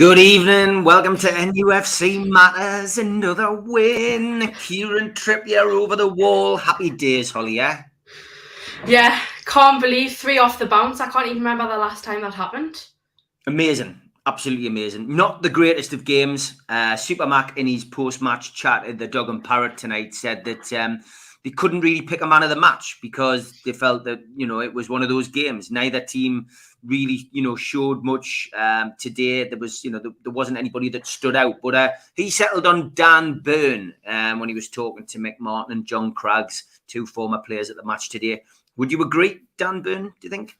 Good evening. Welcome to NUFC Matters. Another win. Kieran Trippier over the wall. Happy days, Holly. Yeah. Yeah, can't believe three off the bounce. I can't even remember the last time that happened. Amazing. Absolutely amazing. Not the greatest of games. Uh, Supermac in his post-match chat at the Dog and Parrot tonight said that um, they couldn't really pick a man of the match because they felt that you know it was one of those games. Neither team really you know showed much um, today. There was you know there, there wasn't anybody that stood out. But uh, he settled on Dan Burn um, when he was talking to Mick Martin and John Craggs, two former players at the match today. Would you agree, Dan Burn? Do you think?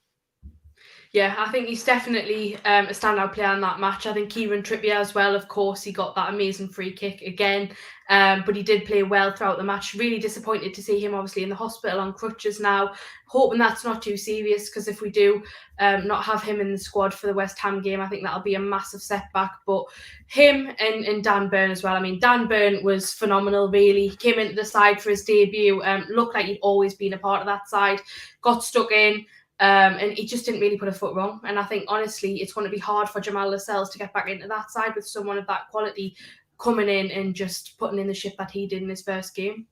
Yeah, I think he's definitely um, a standout player in that match. I think Kieran Trippier as well. Of course, he got that amazing free kick again, um, but he did play well throughout the match. Really disappointed to see him obviously in the hospital on crutches now. Hoping that's not too serious because if we do um, not have him in the squad for the West Ham game, I think that'll be a massive setback. But him and, and Dan Burn as well. I mean, Dan Burn was phenomenal. Really, he came into the side for his debut. Um, looked like he'd always been a part of that side. Got stuck in. Um, and he just didn't really put a foot wrong. And I think honestly, it's going to be hard for Jamal Lascelles to get back into that side with someone of that quality coming in and just putting in the shift that he did in his first game.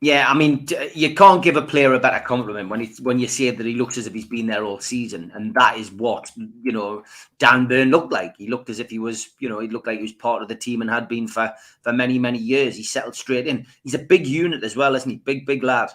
Yeah, I mean, you can't give a player a better compliment when he, when you say that he looks as if he's been there all season, and that is what you know Dan Burn looked like. He looked as if he was, you know, he looked like he was part of the team and had been for for many many years. He settled straight in. He's a big unit as well, isn't he? Big big lad.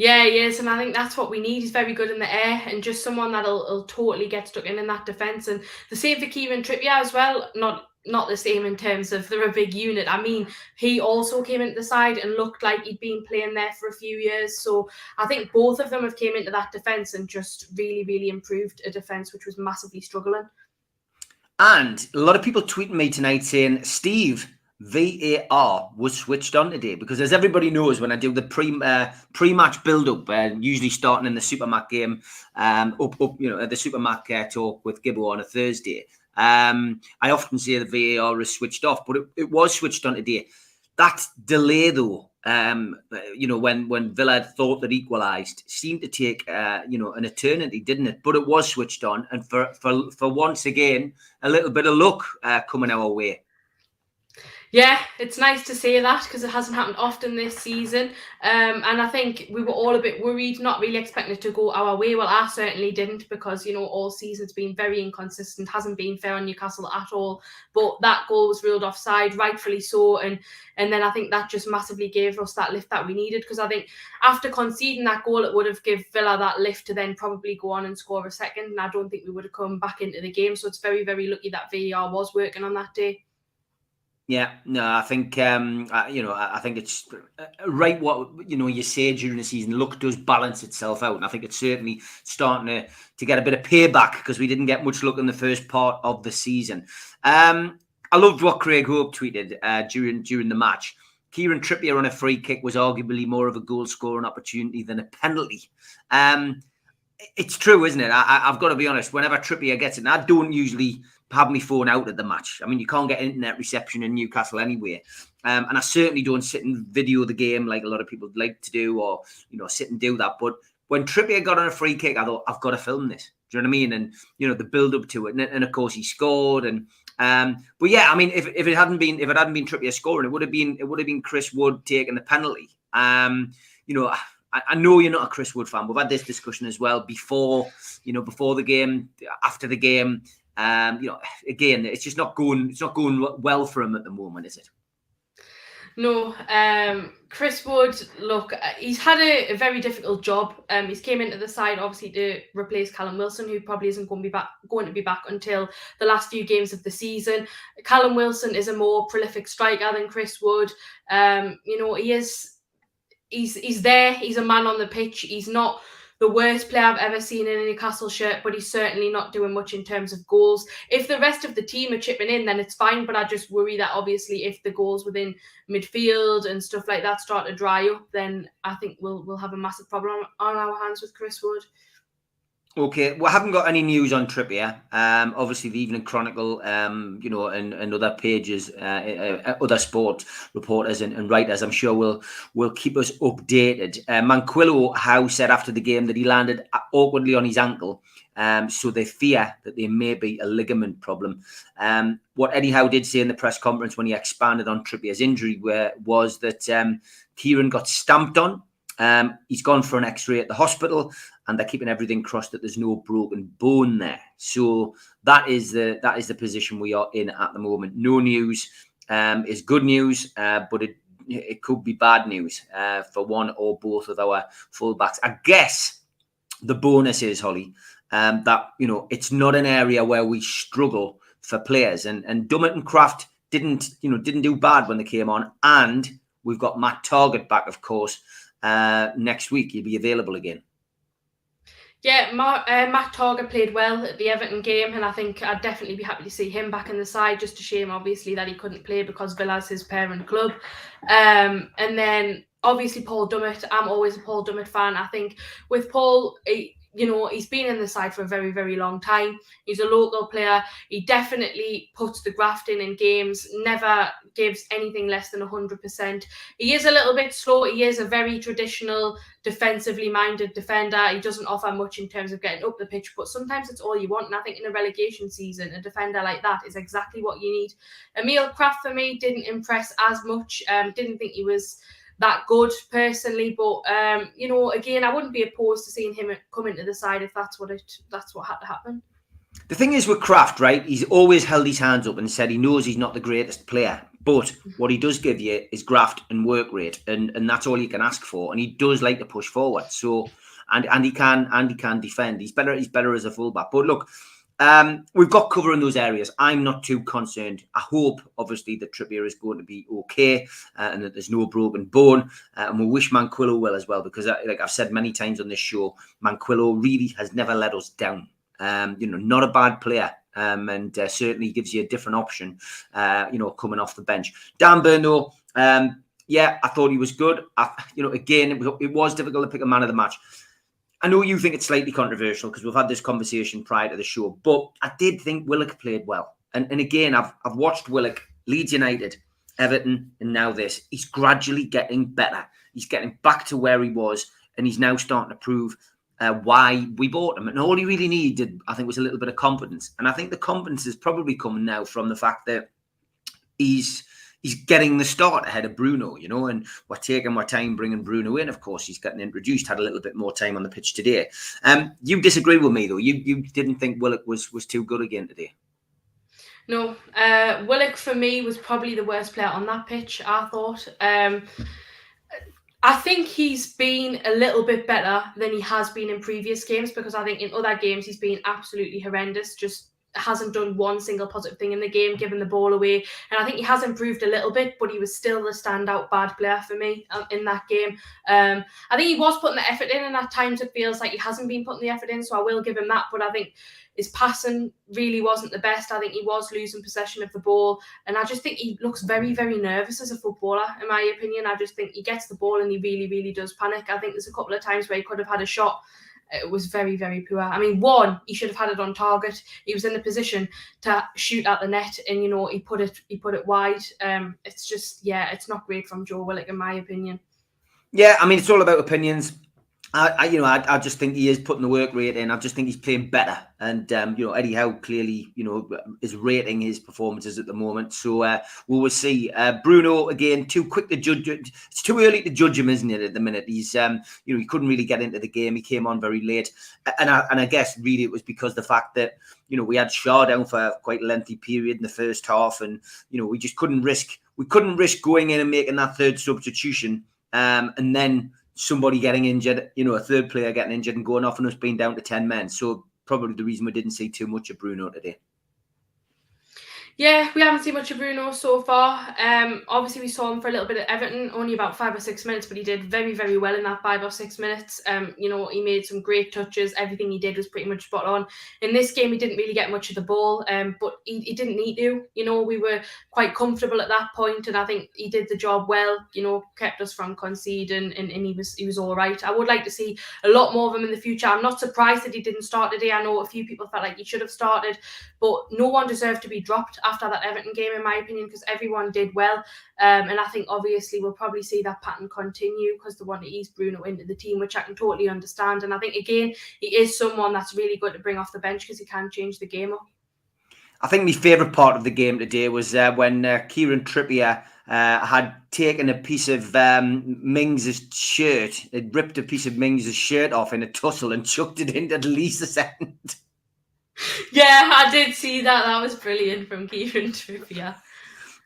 Yeah, he is, and I think that's what we need. He's very good in the air and just someone that'll totally get stuck in in that defense. And the same for Kieran Trippier as well. Not not the same in terms of they're a big unit. I mean, he also came into the side and looked like he'd been playing there for a few years. So I think both of them have came into that defense and just really, really improved a defense which was massively struggling. And a lot of people tweeting me tonight saying, Steve, VAR was switched on today because, as everybody knows, when I do the pre uh, pre match build up, uh, usually starting in the Supermac game, um, up up you know at the Supermac uh, talk with Gibbo on a Thursday, um, I often say the VAR is switched off, but it, it was switched on today. That delay, though, um, you know, when when Villa thought that equalised, seemed to take uh, you know an eternity, didn't it? But it was switched on, and for for for once again, a little bit of luck uh, coming our way. Yeah, it's nice to say that because it hasn't happened often this season. Um, and I think we were all a bit worried, not really expecting it to go our way. Well, I certainly didn't because, you know, all season's been very inconsistent, hasn't been fair on Newcastle at all. But that goal was ruled offside, rightfully so. And and then I think that just massively gave us that lift that we needed because I think after conceding that goal, it would have given Villa that lift to then probably go on and score a second. And I don't think we would have come back into the game. So it's very, very lucky that VAR was working on that day. Yeah, no, I think um, I, you know, I, I think it's uh, right. What you know, you say during the season, look does balance itself out, and I think it's certainly starting to to get a bit of payback because we didn't get much luck in the first part of the season. Um, I loved what Craig Hope tweeted uh, during during the match. Kieran Trippier on a free kick was arguably more of a goal scoring opportunity than a penalty. Um, it's true, isn't it? I, have got to be honest. Whenever Trippier gets it, I don't usually have my phone out at the match. I mean, you can't get internet reception in Newcastle anyway. Um, and I certainly don't sit and video the game like a lot of people like to do, or you know, sit and do that. But when Trippier got on a free kick, I thought I've got to film this. Do you know what I mean? And you know, the build up to it, and, and of course he scored. And um, but yeah, I mean, if, if it hadn't been if it hadn't been Trippier scoring, it would have been it would have been Chris Wood taking the penalty. Um, you know. I know you're not a Chris Wood fan. We've had this discussion as well before, you know, before the game, after the game. Um, you know, again, it's just not going. It's not going well for him at the moment, is it? No, um, Chris Wood. Look, uh, he's had a, a, very difficult job. Um, he's came into the side obviously to replace Callum Wilson, who probably isn't going to be back going to be back until the last few games of the season. Callum Wilson is a more prolific striker than Chris Wood. Um, you know, he is. He's he's there. He's a man on the pitch. He's not the worst player I've ever seen in a Newcastle shirt, but he's certainly not doing much in terms of goals. If the rest of the team are chipping in, then it's fine. But I just worry that obviously if the goals within midfield and stuff like that start to dry up, then I think we'll we'll have a massive problem on our hands with Chris Wood. Okay, we haven't got any news on Trippier. Um, obviously, the Evening Chronicle, um, you know, and, and other pages, uh, uh, other sport reporters and, and, writers, I'm sure will will keep us updated. Uh, Manquillo Howe said after the game that he landed awkwardly on his ankle, um, so they fear that there may be a ligament problem. Um, what Eddie Howe did say in the press conference when he expanded on Trippier's injury where, was that um, Kieran got stamped on um, he's gone for an X-ray at the hospital, and they're keeping everything crossed that there's no broken bone there. So that is the that is the position we are in at the moment. No news um, is good news, uh, but it it could be bad news uh, for one or both of our fullbacks. I guess the bonus is Holly um, that you know it's not an area where we struggle for players, and and Dummett and Krafth didn't you know didn't do bad when they came on, and we've got Matt Targett back, of course uh, next week. He'll be available again. Yeah, Mark, uh, Matt Targett played well at the Everton game, and I think I'd definitely be happy to see him back in the side. Just a shame, obviously, that he couldn't play because Villa's his parent club. Um, and then obviously Paul Dummett. I'm always a Paul Dummett fan. I think with Paul, you know, he's been in the side for a very, very long time. He's a local player. He definitely puts the graft in in games, never gives anything less than 100%. He is a little bit slow. He is a very traditional, defensively minded defender. He doesn't offer much in terms of getting up the pitch, but sometimes it's all you want. And I think in a relegation season, a defender like that is exactly what you need. Emil Krafth, for me, didn't impress as much. Um, didn't think he was that good personally. But um, you know, again, I wouldn't be opposed to seeing him come into the side if that's what it that's what had to happen. The thing is with Krafth, right? He's always held his hands up and said he knows he's not the greatest player, but what he does give you is graft and work rate, and and that's all you can ask for. And he does like to push forward. So, and and he can and he can defend. He's better. He's better as a fullback. But look, um, we've got cover in those areas. I'm not too concerned. I hope, obviously, that Trippier is going to be okay uh, and that there's no broken bone. Uh, and we wish Manquillo well as well, because, uh, like I've said many times on this show, Manquillo really has never let us down. Um, you know, not a bad player. Um, and uh, certainly gives you a different option, uh, you know, coming off the bench. Dan Burn, um, yeah, I thought he was good. I, you know, again, it was, it was difficult to pick a man of the match. I know you think it's slightly controversial because we've had this conversation prior to the show, but I did think Willock played well. And, and again, I've, I've watched Willock, Leeds United, Everton, and now this. He's gradually getting better. He's getting back to where he was, and he's now starting to prove uh, why we bought him. And all he really needed, I think, was a little bit of confidence. And I think the confidence is probably coming now from the fact that he's he's getting the start ahead of Bruno, you know, and we're taking our time bringing Bruno in. Of course, he's getting introduced, had a little bit more time on the pitch today. Um, you disagree with me though. You you didn't think Willock was was too good again today. No, uh, Willock for me was probably the worst player on that pitch. I thought. Um, I think he's been a little bit better than he has been in previous games because I think in other games he's been absolutely horrendous, just hasn't done one single positive thing in the game, given the ball away. And I think he has improved a little bit, but he was still the standout bad player for me um, in that game. Um, I think he was putting the effort in, and at times it feels like he hasn't been putting the effort in. So I will give him that. But I think his passing really wasn't the best. I think he was losing possession of the ball, and I just think he looks very, very nervous as a footballer. In my opinion, I just think he gets the ball and he really, really does panic. I think there's a couple of times where he could have had a shot it was very, very poor. I mean, one, he should have had it on target. He was in the position to shoot at the net, and you know he put it he put it wide. Um, it's just yeah, it's not great from Joe Willock in my opinion. Yeah, I mean it's all about opinions. I, I, you know, I, I just think he is putting the work rate in. I just think he's playing better, and um, you know, Eddie Howe clearly, you know, is rating his performances at the moment. So uh, we will see. Uh, Bruno again, too quick to judge. It's too early to judge him, isn't it? At the minute, he's, um, you know, he couldn't really get into the game. He came on very late, and I, and I guess really it was because the fact that you know we had Schär down for quite a lengthy period in the first half, and you know we just couldn't risk we couldn't risk going in and making that third substitution, um, and then somebody getting injured, you know, a third player getting injured and going off and us being down to 10 men. So probably the reason we didn't see too much of Bruno today. Yeah, we haven't seen much of Bruno so far. Um, obviously we saw him for a little bit at Everton, only about five or six minutes, but he did very, very well in that five or six minutes. Um, you know, he made some great touches. Everything he did was pretty much spot on. In this game, he didn't really get much of the ball, um, but he, he didn't need to. You know, we were quite comfortable at that point, and I think he did the job well. You know, kept us from conceding, and, and he was he was all right. I would like to see a lot more of him in the future. I'm not surprised that he didn't start today. I know a few people felt like he should have started, but no one deserved to be dropped after that Everton game, in my opinion, because everyone did well. Um, and I think obviously we'll probably see that pattern continue because they want to ease Bruno into the team, which I can totally understand. And I think again, he is someone that's really good to bring off the bench because he can change the game up. I think my favourite part of the game today was uh, when uh, Kieran Trippier uh, had taken a piece of um, Mings's shirt, had ripped a piece of Mings's shirt off in a tussle and chucked it into Leazes end. Yeah, I did see that. That was brilliant from Kieran Trippier.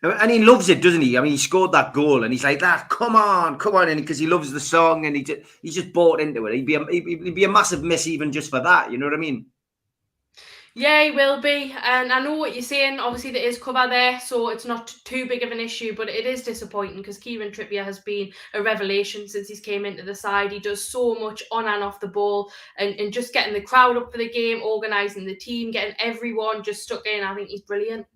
And he loves it, doesn't he? I mean, he scored that goal, and he's like, "That, come on, come on!" And because he loves the song, and he just, he's just bought into it. He'd be a, he'd be a massive miss even just for that. You know what I mean? Yeah, he will be. And I know what you're saying. Obviously, there is cover there, so it's not too big of an issue, but it is disappointing because Kieran Trippier has been a revelation since he's came into the side. He does so much on and off the ball and, and just getting the crowd up for the game, organising the team, getting everyone just stuck in. I think he's brilliant.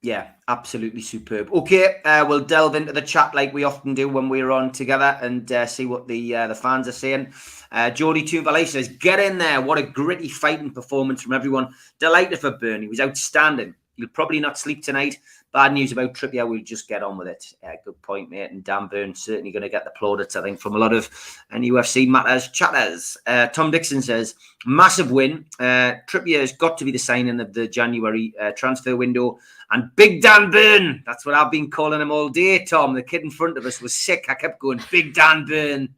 Yeah, absolutely superb. Okay, uh, we'll delve into the chat like we often do when we're on together and uh, see what the uh, the fans are saying. Uh, Geordie Toonvalet says, "Get in there! What a gritty fighting performance from everyone. Delighted for Burn. He was outstanding. He'll probably not sleep tonight. Bad news about Trippier. We'll just get on with it. Uh, good point, mate. And Dan Burn certainly going to get the plaudits, I think, from a lot of UFC matters chatters. Uh, Tom Dixon says, massive win. Uh, Trippier has got to be the signing of the January uh, transfer window. And Big Dan Burn, that's what I've been calling him all day, Tom. The kid in front of us was sick. I kept going, Big Dan Burn,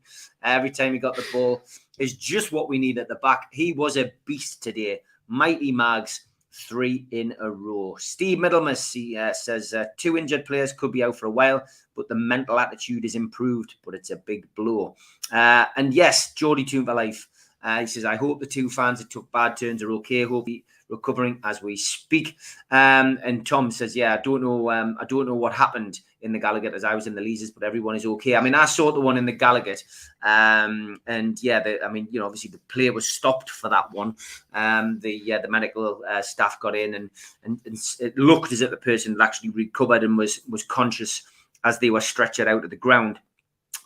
every time he got the ball. Is just what we need at the back. He was a beast today. Mighty Mags three in a row. Steve Middlemas he, uh, says uh, two injured players could be out for a while, but the mental attitude is improved, but it's a big blow. Uh, and yes, Geordie Tune for Life. Uh, he says, I hope the two fans that took bad turns are okay. Hope he recovering as we speak. Um, and Tom says, "Yeah, I don't know. Um, I don't know what happened in the Gallowgate as I was in the Leazes, but everyone is okay. I mean, I saw the one in the Gallowgate, um, and yeah, the, I mean, you know, obviously the player was stopped for that one. Um, the uh, the medical uh, staff got in, and, and and it looked as if the person had actually recovered and was was conscious as they were stretchered out of the ground."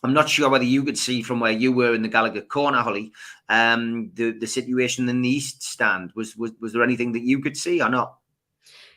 I'm not sure whether you could see from where you were in the Gallowgate corner, Holly, um, the the situation in the east stand. Was was was there anything that you could see or not?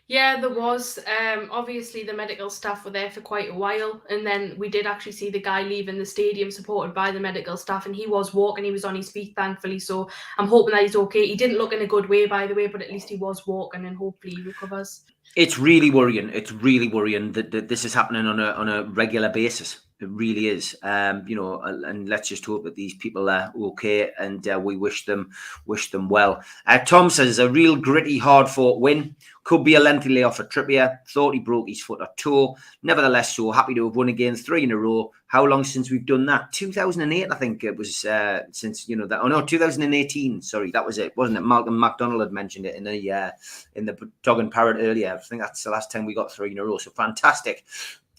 Yeah, there was. Um, obviously, the medical staff were there for quite a while, and then we did actually see the guy leaving the stadium, supported by the medical staff, and he was walking. He was on his feet, thankfully. So I'm hoping that he's okay. He didn't look in a good way, by the way, but at least he was walking, and hopefully he recovers. It's really worrying. It's really worrying that, that this is happening on a on a regular basis. It really is. Um, you know, and let's just hope that these people are okay, and uh, we wish them wish them well. Uh, Tom says a real gritty, hard fought win. Could be a lengthy layoff for Trippier. Thought he broke his foot or toe. Nevertheless, so happy to have won again, three in a row. How long since we've done that? 2008, I think it was. Uh, since you know that. Oh no, 2018. Sorry, that was it, wasn't it? Malcolm McDonald had mentioned it in the uh, in the dog and parrot earlier. I think that's the last time we got three in a row. So fantastic.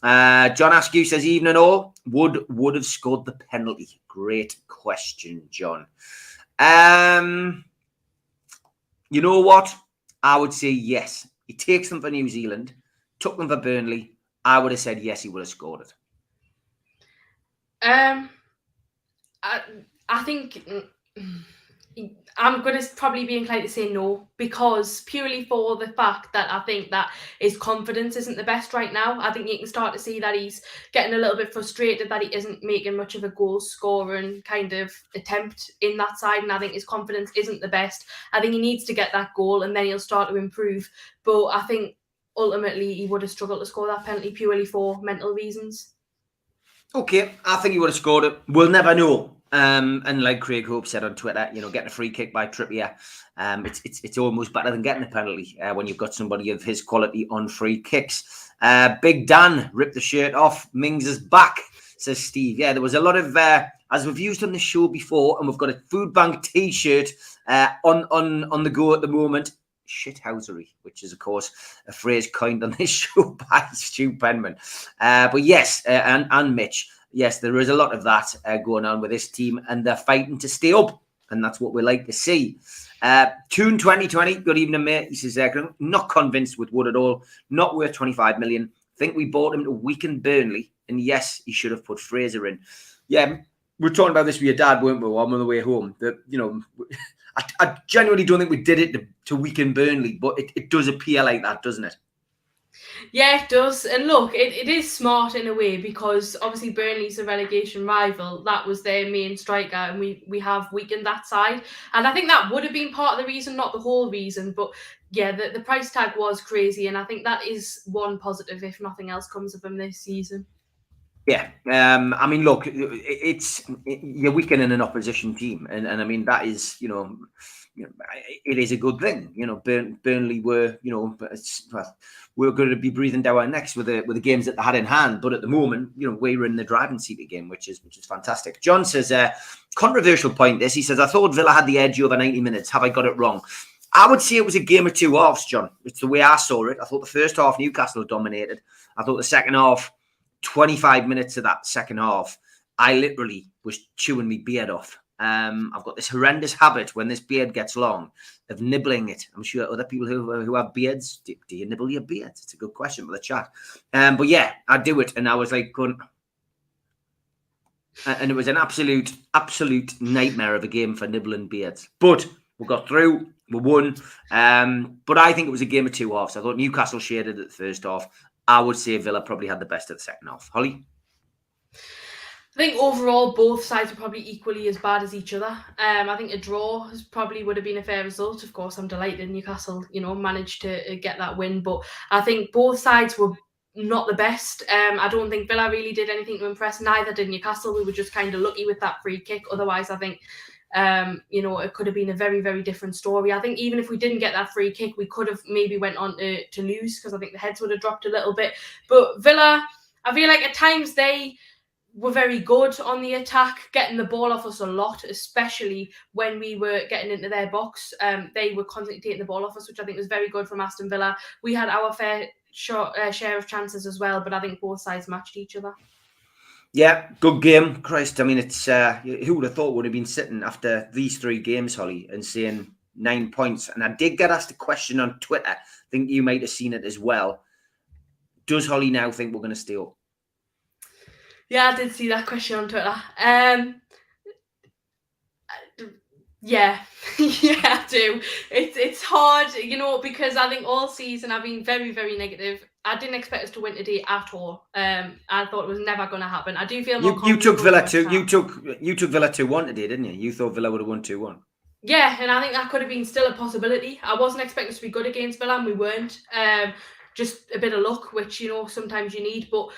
Uh, John Askew says, evening all. Would would have scored the penalty. Great question, John. Um, you know what? I would say yes. He takes them for New Zealand, took them for Burnley. I would have said yes, he would have scored it. Um, I I think. I'm going to probably be inclined to say no because purely for the fact that I think that his confidence isn't the best right now. I think you can start to see that he's getting a little bit frustrated that he isn't making much of a goal scoring kind of attempt in that side. And I think his confidence isn't the best. I think he needs to get that goal and then he'll start to improve. But I think ultimately he would have struggled to score that penalty purely for mental reasons. Okay, I think he would have scored it. We'll never know um, and like Craig Hope said on Twitter, you know, getting a free kick by Trippier, um, it's, it's it's almost better than getting a penalty uh, when you've got somebody of his quality on free kicks. Uh, Big Dan ripped the shirt off. Mings is back, says Steve. Yeah, there was a lot of uh, as we've used on the show before, and we've got a food bank T-shirt uh, on on on the go at the moment. shithousery, which is, of course, a phrase coined on this show by Stu Penman. Uh, but yes, uh, and, and Mitch, yes, there is a lot of that uh, going on with this team, and they're fighting to stay up, and that's what we like to see. Uh, Tune 2020, good evening, mate. He says, uh, not convinced with Wood at all, not worth 25 million. Think we bought him to weaken Burnley, and yes, he should have put Fraser in. Yeah, we are talking about this with your dad, weren't we, I'm on the way home? That, you know, I, I, genuinely don't think we did it to, to weaken Burnley, but it, it does appear like that, doesn't it? Yeah, it does. And look, it, it is smart in a way because obviously Burnley's a relegation rival. That was their main striker, and we we have weakened that side. And I think that would have been part of the reason, not the whole reason. But yeah, the, the price tag was crazy, and I think that is one positive, if nothing else comes of him this season. Yeah, um, I mean, look, it's you're weakening an opposition team, and, and I mean that is, you know, you know, it is a good thing. You know, Burn, Burnley were, you know, well, we are going to be breathing down our necks with the with the games that they had in hand. But at the moment, you know, we're in the driving seat again, which is which is fantastic. John says, uh, controversial point. This he says, I thought Villa had the edge over ninety minutes. Have I got it wrong? I would say it was a game of two halves, John. It's the way I saw it. I thought the first half Newcastle dominated. I thought the second half 25 minutes of that second half, I literally was chewing my beard off. Um, I've got this horrendous habit when this beard gets long of nibbling it. I'm sure other people who, who have beards, do, do you nibble your beard? It's a good question for the chat. Um, but yeah, I do it. And I was like, and it was an absolute, absolute nightmare of a game for nibbling beards. But we got through, we won. Um, but I think it was a game of two halves. I thought Newcastle shaded at the first half. I would say Villa probably had the best at the second half. Holly? I think overall both sides were probably equally as bad as each other. Um, I think a draw probably would have been a fair result. Of course, I'm delighted Newcastle, you know, managed to uh, get that win, but I think both sides were not the best. Um, I don't think Villa really did anything to impress. Neither did Newcastle. We were just kind of lucky with that free kick. Otherwise, I think um, you know, it could have been a very, very different story. I think even if we didn't get that free kick, we could have maybe went on to, to lose because I think the heads would have dropped a little bit. But Villa, I feel like at times they were very good on the attack, getting the ball off us a lot, especially when we were getting into their box. Um, they were constantly taking the ball off us, which I think was very good from Aston Villa. We had our fair short, uh, share of chances as well, but I think both sides matched each other. Yeah, good game. Christ, I mean, it's uh, who would have thought would have been sitting after these three games, Holly, and seeing nine points. And I did get asked a question on Twitter. I think you might have seen it as well. Does Holly now think we're going to steal? Yeah, I did see that question on Twitter. Um, yeah, yeah, I do. It's it's hard, you know, because I think all season I've been very, very negative I didn't expect us to win today at all. Um, I thought it was never going to happen. I do feel you, you took Villa two. You took you took Villa two one today, didn't you? You thought Villa would have won two one. Yeah, and I think that could have been still a possibility. I wasn't expecting us to be good against Villa, and we weren't. Um, just a bit of luck, which you know sometimes you need. But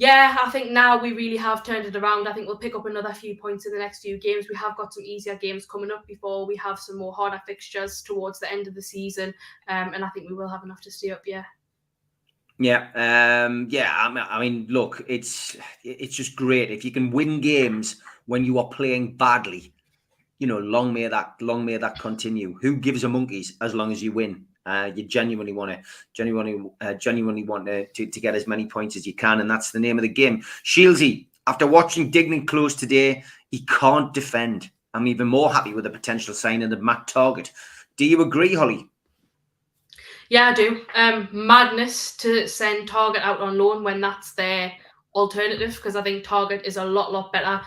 yeah, I think now we really have turned it around. I think we'll pick up another few points in the next few games. We have got some easier games coming up before we have some more harder fixtures towards the end of the season, um, and I think we will have enough to stay up. Yeah. Yeah, um, yeah. I mean, I mean, look, it's it's just great if you can win games when you are playing badly. You know, long may that long may that continue. Who gives a monkeys as long as you win? Uh, you genuinely want to, genuinely, uh, genuinely want to, to, to get as many points as you can, and that's the name of the game. Shieldsy, after watching Dignan close today, he can't defend. I'm even more happy with the potential signing of Matt Targett. Do you agree, Holly? Yeah, I do. Um, madness to send Targett out on loan when that's their alternative because I think Targett is a lot, lot better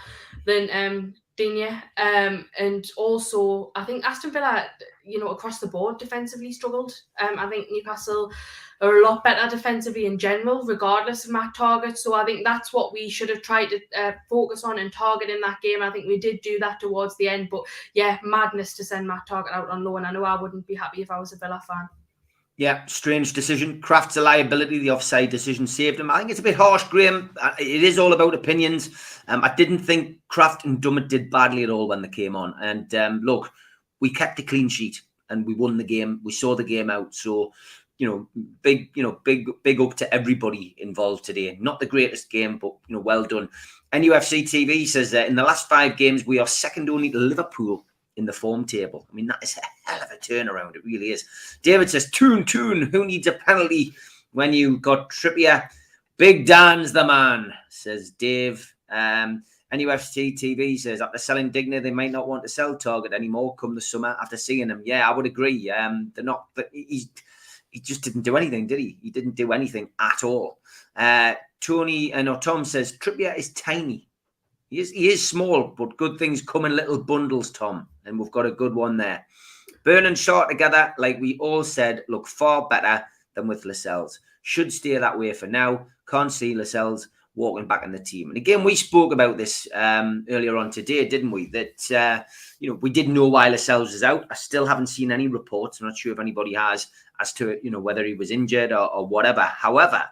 than um, Digne. Um, and also, I think Aston Villa, you know, across the board defensively struggled. Um, I think Newcastle are a lot better defensively in general, regardless of Matt Targett. So I think that's what we should have tried to uh, focus on and target in that game. I think we did do that towards the end. But yeah, madness to send Matt Targett out on loan. I know I wouldn't be happy if I was a Villa fan. Yeah, strange decision. Krafth's a liability. The offside decision saved him. I think it's a bit harsh, Graham. Uh, it is all about opinions. Um, I didn't think Krafth and Dummett did badly at all when they came on. And um, look, we kept a clean sheet and we won the game. We saw the game out. So, you know, big, you know, big, big up to everybody involved today. Not the greatest game, but you know, well done. NUFC TV says that in the last five games we are second only to Liverpool in the form table. I mean, that is a hell of a turnaround. It really is. David says, Toon, Toon, who needs a penalty when you got Trippier? Big Dan's the man, says Dave. Um, NUFC TV says after selling Digne, they might not want to sell Targett anymore come the summer after seeing him. Yeah, I would agree. Um, they're not, but he, he just didn't do anything, did he? He didn't do anything at all. Uh, Tony and uh, no, Tom says Trippier is tiny. He is, he is small, but good things come in little bundles, Tom. And we've got a good one there. Burn and Schär together, like we all said, look far better than with Lascelles. Should stay that way for now. Can't see Lascelles walking back in the team. And again, we spoke about this um, earlier on today, didn't we? That uh, you know we didn't know why Lascelles was out. I still haven't seen any reports. I'm not sure if anybody has as to you know whether he was injured or, or whatever. However,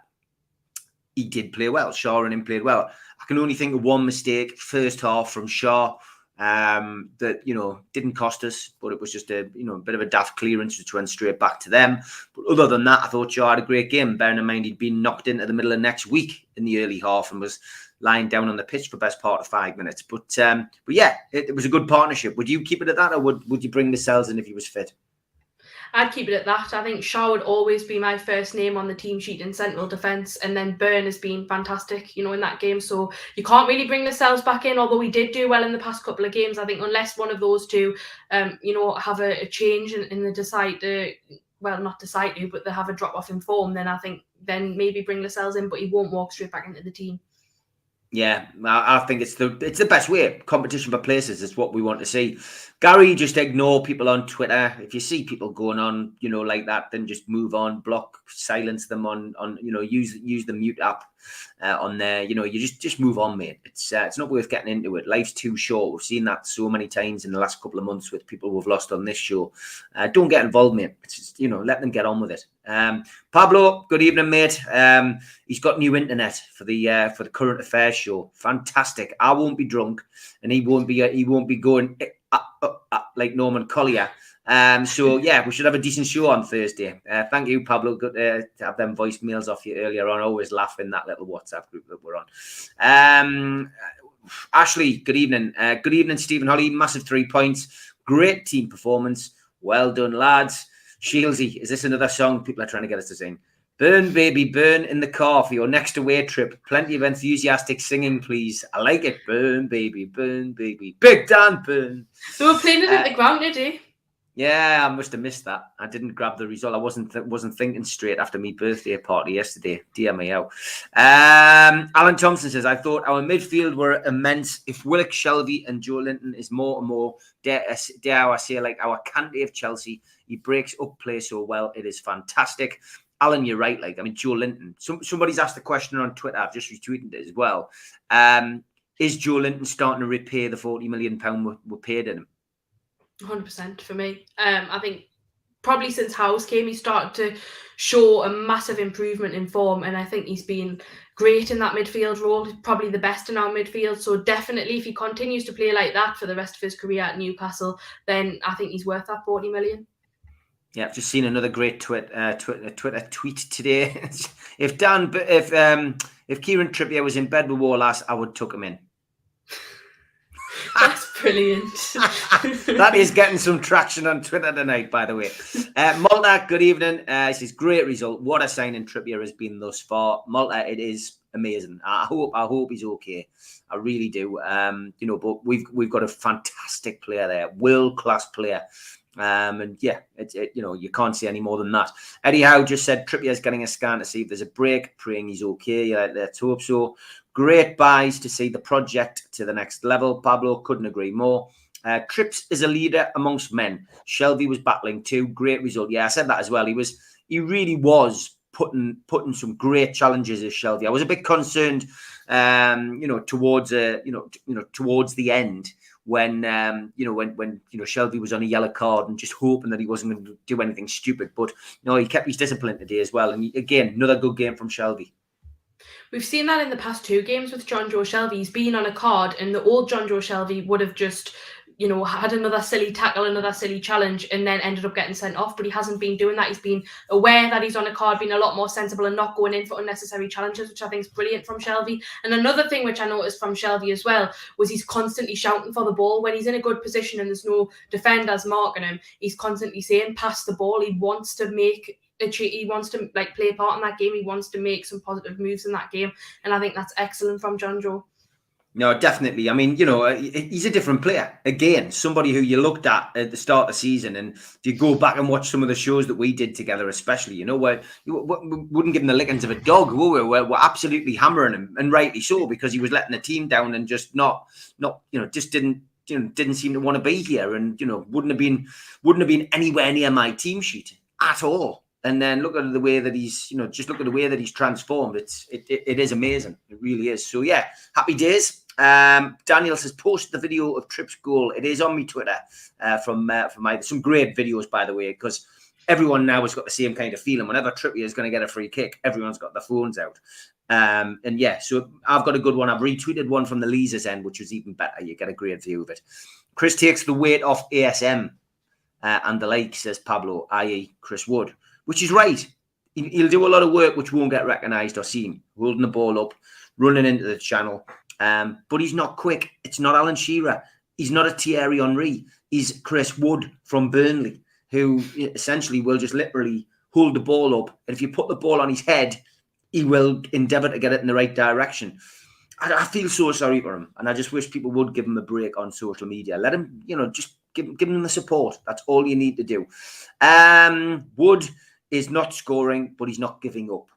he did play well. Schär and him played well. I can only think of one mistake first half from Schär um, that you know didn't cost us, but it was just a you know a bit of a daft clearance which went straight back to them. But other than that, I thought Schär had a great game. Bearing in mind he'd been knocked into the middle of next week in the early half and was lying down on the pitch for best part of five minutes. But um, but yeah, it, it was a good partnership. Would you keep it at that, or would would you bring Lascelles in if he was fit? I'd keep it at that. I think Schär would always be my first name on the team sheet in central defence, and then Burn has been fantastic, you know, in that game. So you can't really bring Lascelles back in, although we did do well in the past couple of games. I think unless one of those two, um, you know, have a, a change and, and they decide to, well, not decide to, but they have a drop off in form, then I think then maybe bring Lascelles in, but he won't walk straight back into the team. Yeah, I, think it's the it's the best way. Competition for places is what we want to see. Gary, just ignore people on Twitter. If you see people going on, you know, like that, then just move on, block, silence them on on you know, use use the mute app uh, on there. You know, you just just move on, mate. It's uh, it's not worth getting into it. Life's too short. We've seen that so many times in the last couple of months with people who've lost on this show. Uh, don't get involved, mate. It's just, you know, let them get on with it. Um, Pablo, good evening, mate. Um, he's got new internet for the uh, for the current affairs show. Fantastic. I won't be drunk, and he won't be uh, he won't be going uh, uh, uh, like Norman Collier. Um, so yeah, we should have a decent show on Thursday. Uh, thank you, Pablo. Good uh, to have them voicemails off you earlier on. Always laugh in that little WhatsApp group that we're on. Um, Ashley, good evening. Uh, good evening, Stephen Holly. Massive three points. Great team performance. Well done, lads. Shieldsy, is this another song people are trying to get us to sing? Burn, baby, burn in the car for your next away trip. Plenty of enthusiastic singing, please. I like it. Burn, baby, burn, baby. Big Dan, burn. So we're playing it uh, at the ground today. Yeah, I must have missed that. I didn't grab the result. I wasn't th- wasn't thinking straight after my birthday party yesterday. How. Um, Alan Thompson says, "I thought our midfield were immense. If Willock, Shelvey, and Joelinton is more and more, dare, dare I say, like our Kante of Chelsea, he breaks up play so well. It is fantastic." Alan, you're right. Like, I mean, Joelinton. Some, somebody's asked a question on Twitter. I've just retweeted it as well. Um, is Joelinton starting to repay the forty million pound we, we paid in him? 100% for me. Um, I think probably since House came, he started to show a massive improvement in form, and I think he's been great in that midfield role, probably the best in our midfield. So definitely, if he continues to play like that for the rest of his career at Newcastle, then I think he's worth that 40 million. Yeah, I've just seen another great tweet, uh, Twitter, Twitter tweet today. if Dan, if um, if Kieran Trippier was in bed with Wallace, I would tuck him in. That's brilliant. that is getting some traction on Twitter tonight, by the way. Uh, Malta, good evening. Uh, this is great result. What a signing Trippier has been thus far. Malta, it is amazing. I hope I hope he's okay. I really do. Um, you know, but we've we've got a fantastic player there, world class player. Um, and yeah, it's it, you know you can't see any more than that. Eddie Howe just said Trippier's getting a scan to see if there's a break, praying he's okay. Yeah, let's hope so. Great buys to see the project to the next level. Pablo couldn't agree more. Uh, Trips is a leader amongst men. Shelvey was battling too. Great result. Yeah, I said that as well. He was, he really was putting putting some great challenges as Shelvey. I was a bit concerned, um, you know, towards uh, you know, t- you know, towards the end when um, you know when when you know Shelvey was on a yellow card and just hoping that he wasn't going to do anything stupid. But no, he kept his discipline today as well. And again, another good game from Shelvey. We've seen that in the past two games with Jonjo Shelvey. He's been on a card, and the old Jonjo Shelvey would have just you know, had another silly tackle, another silly challenge, and then ended up getting sent off. But he hasn't been doing that. He's been aware that he's on a card, being a lot more sensible and not going in for unnecessary challenges, which I think is brilliant from Shelvey. And another thing which I noticed from Shelvey as well was he's constantly shouting for the ball when he's in a good position and there's no defenders marking him. He's constantly saying, "Pass the ball." He wants to make he wants to like play a part in that game. He wants to make some positive moves in that game, and I think that's excellent from Jonjo. No, definitely. I mean, you know, uh, he's a different player. Again, somebody who you looked at at the start of the season, and if you go back and watch some of the shows that we did together, especially, you know, where you wouldn't give him the lickings of a dog, were we? We're, we're absolutely hammering him, and rightly so, because he was letting the team down and just not, not, you know, just didn't, you know, didn't seem to want to be here, and you know, wouldn't have been, wouldn't have been anywhere near my team sheet at all. And then look at the way that he's, you know, just look at the way that he's transformed. It's, it, it, it is amazing. It really is. So yeah, happy days um, Daniel says, post the video of Tripp's goal. It is on me Twitter uh, from uh, from my some great videos by the way because everyone now has got the same kind of feeling. Whenever Trippier is going to get a free kick, everyone's got their phones out. Um, and yeah, so I've got a good one. I've retweeted one from the Leazes end, which was even better. You get a great view of it. Chris takes the weight off ASM uh, and the like, says Pablo, i.e., Chris Wood, which is right. He'll do a lot of work which won't get recognised or seen, holding the ball up, running into the channel, um, but he's not quick. It's not Alan Shearer. He's not a Thierry Henry. He's Chris Wood from Burnley, who essentially will just literally hold the ball up. And if you put the ball on his head, he will endeavour to get it in the right direction. I, I, feel so sorry for him. And I just wish people would give him a break on social media. Let him, you know, just give, give him the support. That's all you need to do. Um, Wood is not scoring, but he's not giving up,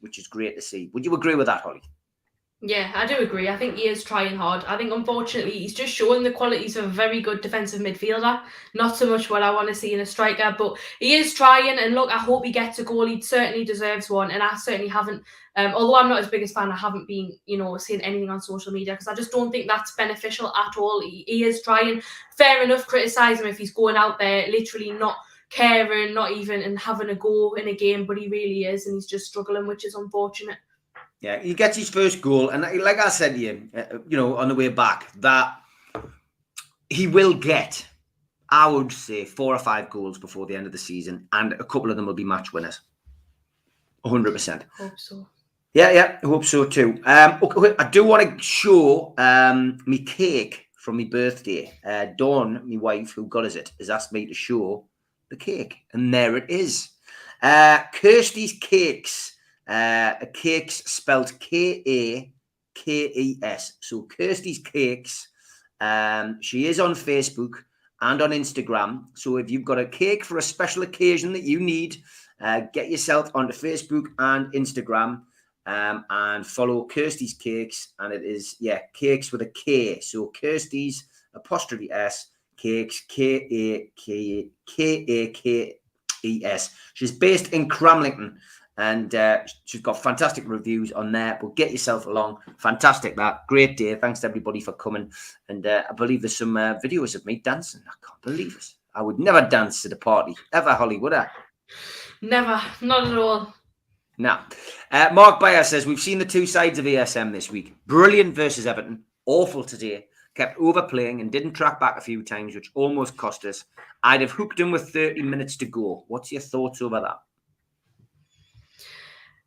which is great to see. Would you agree with that, Holly? Yeah, I do agree. I think he is trying hard. I think unfortunately he's just showing the qualities of a very good defensive midfielder. Not so much what I want to see in a striker, but he is trying. And look, I hope he gets a goal. He certainly deserves one, and I certainly haven't. Um, although I'm not his biggest fan, I haven't been, you know, seeing anything on social media because I just don't think that's beneficial at all. He, he is trying. Fair enough, criticize him if he's going out there literally not caring, not even and having a go in a game, but he really is, and he's just struggling, which is unfortunate. Yeah, he gets his first goal, and like I said to you, uh, you know, on the way back, that he will get, I would say, four or five goals before the end of the season, and a couple of them will be match winners. hundred percent. Hope so. Yeah, yeah, I hope so too. Um, okay, I do want to show um me cake from my birthday. Uh, Dawn, my wife, who got us it, has asked me to show the cake, and there it is. Uh, Kirsty's Cakes uh, cakes spelled K A K E S. So Kirsty's Cakes. Um, she is on Facebook and on Instagram. So if you've got a cake for a special occasion that you need, uh, get yourself onto Facebook and Instagram um, and follow Kirsty's Cakes. And it is, yeah, cakes with a K. So Kirsty's apostrophe S cakes, K A K K A K E S. She's based in Cramlington and uh, she's got fantastic reviews on there. But get yourself along. Fantastic that. Great day. Thanks to everybody for coming. And uh, I believe there's some uh, videos of me dancing. I can't believe it. I would never dance at a party ever, Holly, would I? Never. Not at all. Now, Uh, Mark Bayer says we've seen the two sides of ASM this week. Brilliant versus Everton. Awful today. Kept overplaying and didn't track back a few times, which almost cost us. I'd have hooked him with 30 minutes to go. What's your thoughts over that?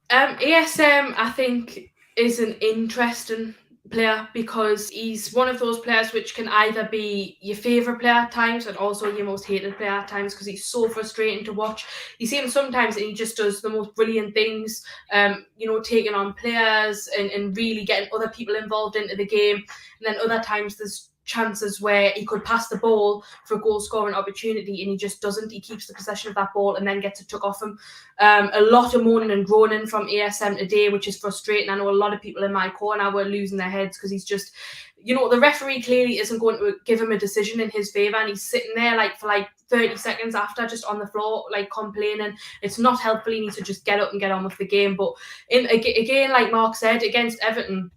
Um, ASM, I think, is an interesting player because he's one of those players which can either be your favourite player at times and also your most hated player at times because he's so frustrating to watch. You see him sometimes and he just does the most brilliant things, um, you know, taking on players and, and really getting other people involved into the game. And then other times there's chances where he could pass the ball for a goal scoring opportunity and he just doesn't. He keeps the possession of that ball and then gets it took off him. Um, a lot of moaning and groaning from ASM today, which is frustrating. I know a lot of people in my corner were losing their heads because he's just, you know, the referee clearly isn't going to give him a decision in his favour and he's sitting there like for like 30 seconds after just on the floor like complaining it's not helpful he needs to just get up and get on with the game but in again like mark said against everton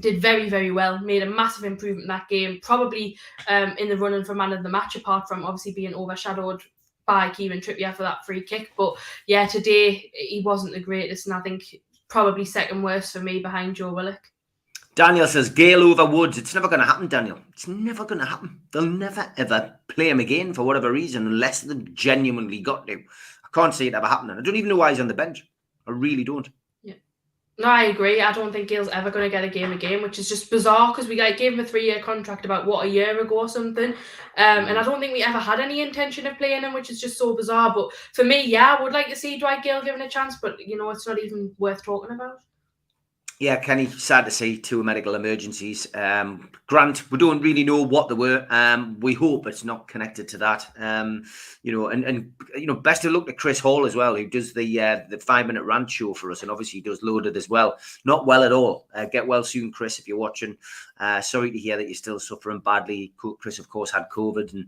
did very, very well, made a massive improvement that game, probably um, in the running for man of the match, apart from obviously being overshadowed by Kieran Trippier for that free kick. But yeah, today he wasn't the greatest, and I think probably second worst for me behind Joe Willock. Daniel says Gayle over Woods. It's never going to happen, Daniel. It's never going to happen. They'll never ever play him again for whatever reason, unless they genuinely got to. I can't see it ever happening. I don't even know why he's on the bench. I really don't. No, I agree. I don't think Gayle's ever going to get a game again, which is just bizarre because we like, gave him a three year contract about what a year ago or something. Um, and I don't think we ever had any intention of playing him, which is just so bizarre. But for me, yeah, I would like to see Dwight Gayle given a chance, but you know, it's not even worth talking about. Yeah, Kenny, sad to see two medical emergencies. Um, Grant, we don't really know what they were. Um, we hope it's not connected to that. Um, you know, and, and you know, best of luck to Chris Hall as well, who does the uh, the five minute rant show for us, and obviously does loaded as well. Not well at all. Uh, get well soon, Chris, if you're watching. Uh, sorry to hear that you're still suffering badly. Chris, of course, had COVID, and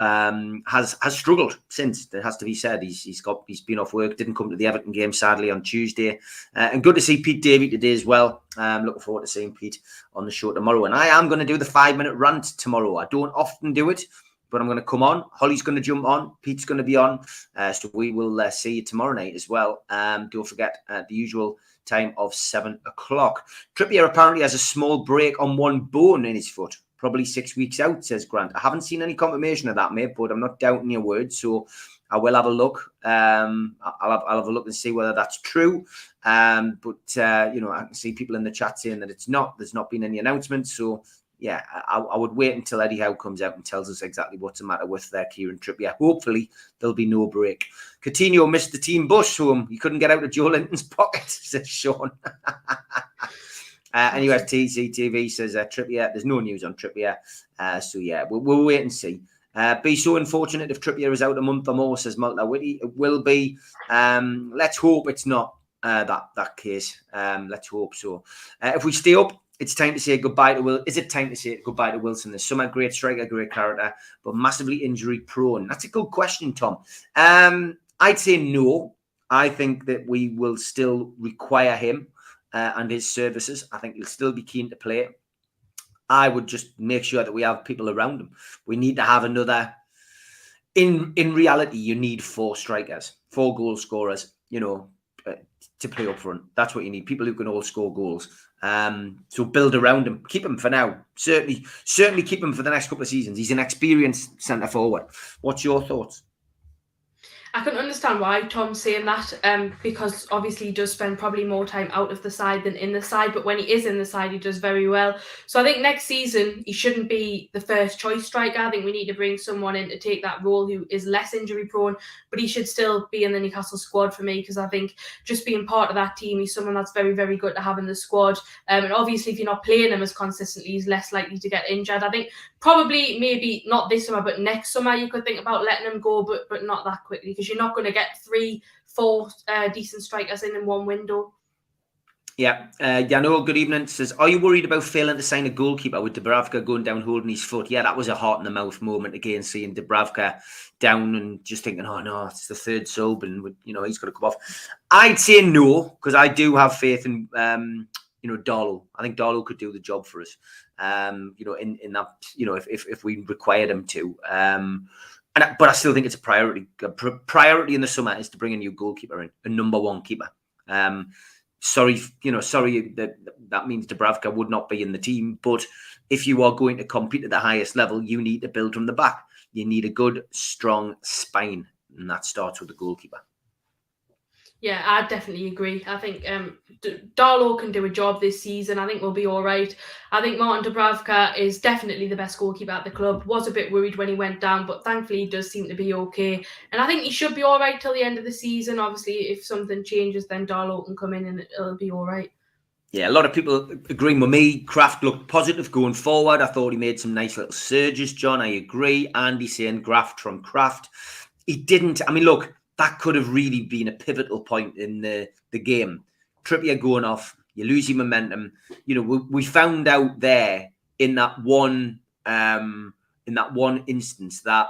um, has has struggled since. It has to be said. He's he's got he's been off work. Didn't come to the Everton game sadly on Tuesday, uh, and good to see Pete Davy today as well. Um, looking forward to seeing Pete on the show tomorrow. And I am going to do the five minute rant tomorrow. I don't often do it, but I'm going to come on. Holly's going to jump on. Pete's going to be on. Uh, so we will uh, see you tomorrow night as well. Um, don't forget uh, the usual time of seven o'clock. Trippier apparently has a small break on one bone in his foot probably six weeks out, says Grant. I haven't seen any confirmation of that, mate, but I'm not doubting your words. So I will have a look. Um, I'll, have, I'll have a look and see whether that's true. Um, but, uh, you know, I can see people in the chat saying that it's not. There's not been any announcements. So, yeah, I, I would wait until Eddie Howe comes out and tells us exactly what's the matter with their Kieran Trippier. Hopefully, there'll be no break. Coutinho missed the team bus home. He couldn't get out of Joelinton's pocket, says Sean. Uh, anyway, TCTV says uh, Trippier. There's no news on Trippier, uh, so yeah, we'll, we'll wait and see. Uh, be so unfortunate if Trippier is out a month or more, says Malta. It will be. Um, let's hope it's not uh, that that case. Um, let's hope so. Uh, if we stay up, it's time to say goodbye to Will. Is it time to say goodbye to Wilson? There's some great striker, great character, but massively injury prone. That's a good question, Tom. Um, I'd say no. I think that we will still require him uh, and his services. I think he'll still be keen to play. I would just make sure that we have people around him. We need to have another. In in reality, you need four strikers, four goal scorers. You know, uh, to play up front. That's what you need. People who can all score goals. Um, so build around him. Keep him for now. Certainly, certainly keep him for the next couple of seasons. He's an experienced centre forward. What's your thoughts? I can understand why Tom's saying that, um, because obviously he does spend probably more time out of the side than in the side, but when he is in the side, he does very well. So I think next season he shouldn't be the first choice striker. I think we need to bring someone in to take that role who is less injury prone, but he should still be in the Newcastle squad for me because I think just being part of that team, he's someone that's very, very good to have in the squad. Um, and obviously, if you're not playing him as consistently, he's less likely to get injured. I think probably maybe not this summer, but next summer you could think about letting him go, but but not that quickly because you're not going to get three, four uh, decent strikers in in one window. Yeah, uh, Yano, good evening. Says, are you worried about failing to sign a goalkeeper with Dubravka going down holding his foot? Yeah, that was a heart in the mouth moment again, seeing Dubravka down and just thinking, oh no, it's the third sub and you know he's going to come off. I'd say no because I do have faith in um, you know Darlow. I think Darlow could do the job for us. Um, you know, in in that you know if if, if we required him to. Um, and but I still think it's a priority. A pr- priority in the summer is to bring a new goalkeeper in, a number one keeper. Um, sorry, you know, sorry that that means Dubravka would not be in the team. But if you are going to compete at the highest level, you need to build from the back. You need a good, strong spine, and that starts with the goalkeeper. Yeah, I definitely agree. I think um, D- Darlow can do a job this season. I think we'll be all right. I think Martin Dubravka is definitely the best goalkeeper at the club. Was a bit worried when he went down, but thankfully he does seem to be okay. And I think he should be all right till the end of the season. Obviously, if something changes, then Darlow can come in and it'll be all right. Yeah, a lot of people agreeing with me. Krafth looked positive going forward. I thought he made some nice little surges, John. I agree. Andy saying graft from Krafth. He didn't. I mean, look, that could have really been a pivotal point in the, the game. Trippier going off, you lose your momentum. You know, we, we found out there in that one um, in that one instance that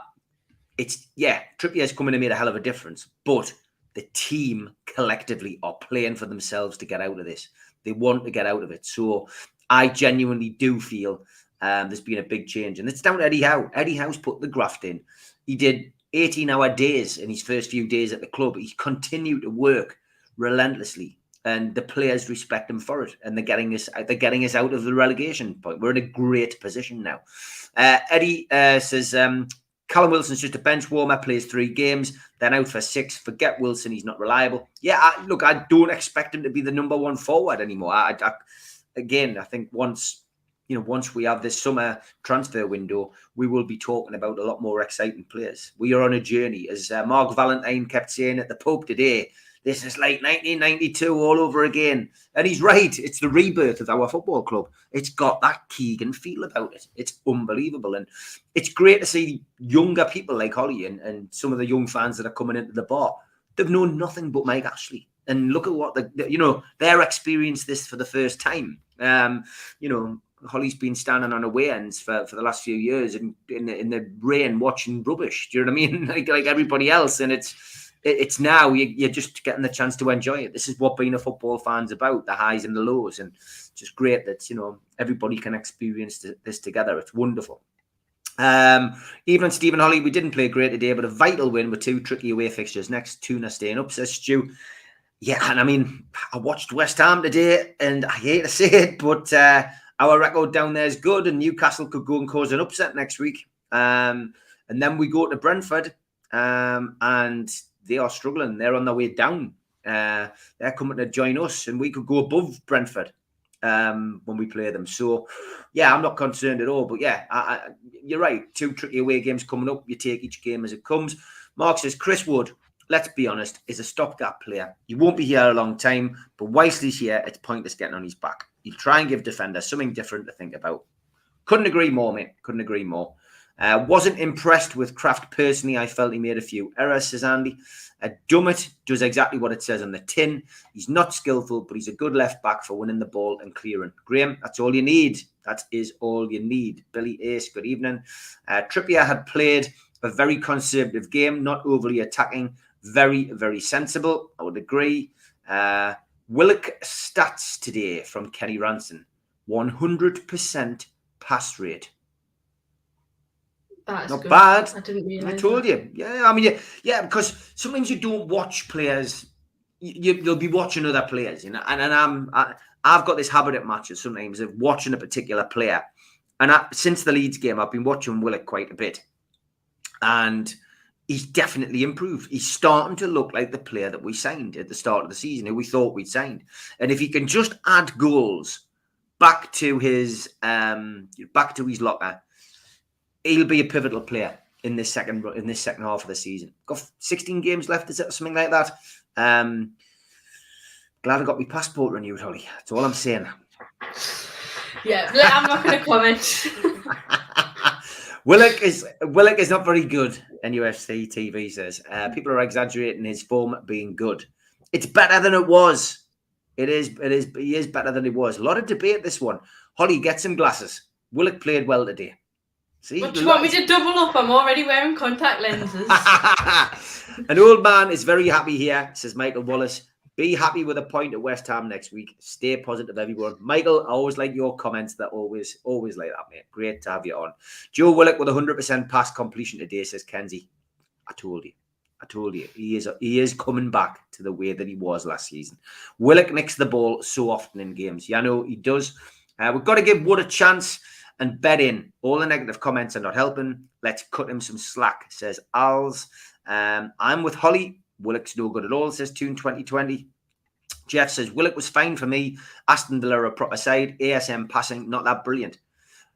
it's yeah, Trippier's coming and made a hell of a difference, but the team collectively are playing for themselves to get out of this. They want to get out of it. So I genuinely do feel um, there's been a big change, and it's down to Eddie Howe. Eddie Howe's put the graft in. He did 18 hour days in his first few days at the club. He continued to work relentlessly. and the players respect him for it, and they're getting us they're getting us out of the relegation point. We're in a great position now. Uh, Eddie uh, says um, Callum Wilson's just a bench warmer, plays three games, then out for six. Forget Wilson, he's not reliable. Yeah, I, look, I don't expect him to be the number one forward anymore. I, I, again, I think once you know, once we have this summer transfer window, we will be talking about a lot more exciting players. We are on a journey, as uh, Mark Valentine kept saying at the Pope today. This is like 1992 all over again. And he's right. It's the rebirth of our football club. It's got that Keegan feel about it. It's unbelievable. And it's great to see younger people like Holly and, and some of the young fans that are coming into the bar. They've known nothing but Mike Ashley. And look at what the, you know, they're experienced this for the first time. Um, you know, Holly's been standing on away ends for, for the last few years and in the, in the rain watching rubbish. Do you know what I mean? like like everybody else, and it's it's now you're just getting the chance to enjoy it. This is what being a football fan's about: the highs and the lows, and just great that you know everybody can experience this together. It's wonderful. Um, even Stephen Holly, we didn't play great today, but a vital win with two tricky away fixtures next. Tuna staying up, says Stu. Yeah, and I mean, I watched West Ham today, and I hate to say it, but uh, our record down there is good, and Newcastle could go and cause an upset next week. Um, and then we go to Brentford, um, and they are struggling. They're on their way down. Uh, they're coming to join us, and we could go above Brentford um, when we play them. So, yeah, I'm not concerned at all. But yeah, I, I, you're right. Two tricky away games coming up. You take each game as it comes. Mark says Chris Wood. Let's be honest, is a stopgap player. He won't be here a long time, but whilst he's here, it's pointless getting on his back. You try and give defenders something different to think about. Couldn't agree more, mate. Couldn't agree more. Uh, wasn't impressed with Krafth personally. I felt he made a few errors, says Andy. Uh, Dummett does exactly what it says on the tin. He's not skillful, but he's a good left back for winning the ball and clearing. Graham, that's all you need. That is all you need. Billy Ace, good evening. Uh, Trippier had played a very conservative game, not overly attacking, very, very sensible. I would agree. Uh, Willock stats today from Kenny Ranson 100% pass rate. That's Not good. bad. I didn't realize. I told you. Yeah, I mean, yeah, yeah, because sometimes you don't watch players. You, you'll be watching other players, you know. And, and I'm, I, I've got this habit at matches sometimes of watching a particular player. And I, since the Leeds game, I've been watching Willock quite a bit. And he's definitely improved. He's starting to look like the player that we signed at the start of the season, who we thought we'd signed. And if he can just add goals back to his um back to his locker, he'll be a pivotal player in this second in this second half of the season. Got 16 games left, is it something like that? Um glad I got my passport renewed, Holly. That's all I'm saying. Yeah, I'm not going to comment. Willock is Willock is not very good. NUFC TV says uh, people are exaggerating his form being good. It's better than it was. It is. It is. He is better than he was. A lot of debate this one. Holly, get some glasses. Willock played well today. See, What do you want me to double up? I'm already wearing contact lenses. An old man is very happy here, says Michael Wallace. Be happy with a point at West Ham next week. Stay positive, everyone. Michael, I always like your comments. That always, always like that, mate. Great to have you on. Joe Willock with 100% pass completion today, says Kenzie. I told you. I told you. He is he is coming back to the way that he was last season. Willock nicks the ball so often in games. Yeah, I know he does. Uh, we've got to give Wood a chance and bet in. All the negative comments are not helping. Let's cut him some slack, says Als. Um, I'm with Holly. Willock's no good at all, says Tune 2020. Jeff says Willock was fine for me. Aston Villa a proper side. ASM passing, not that brilliant.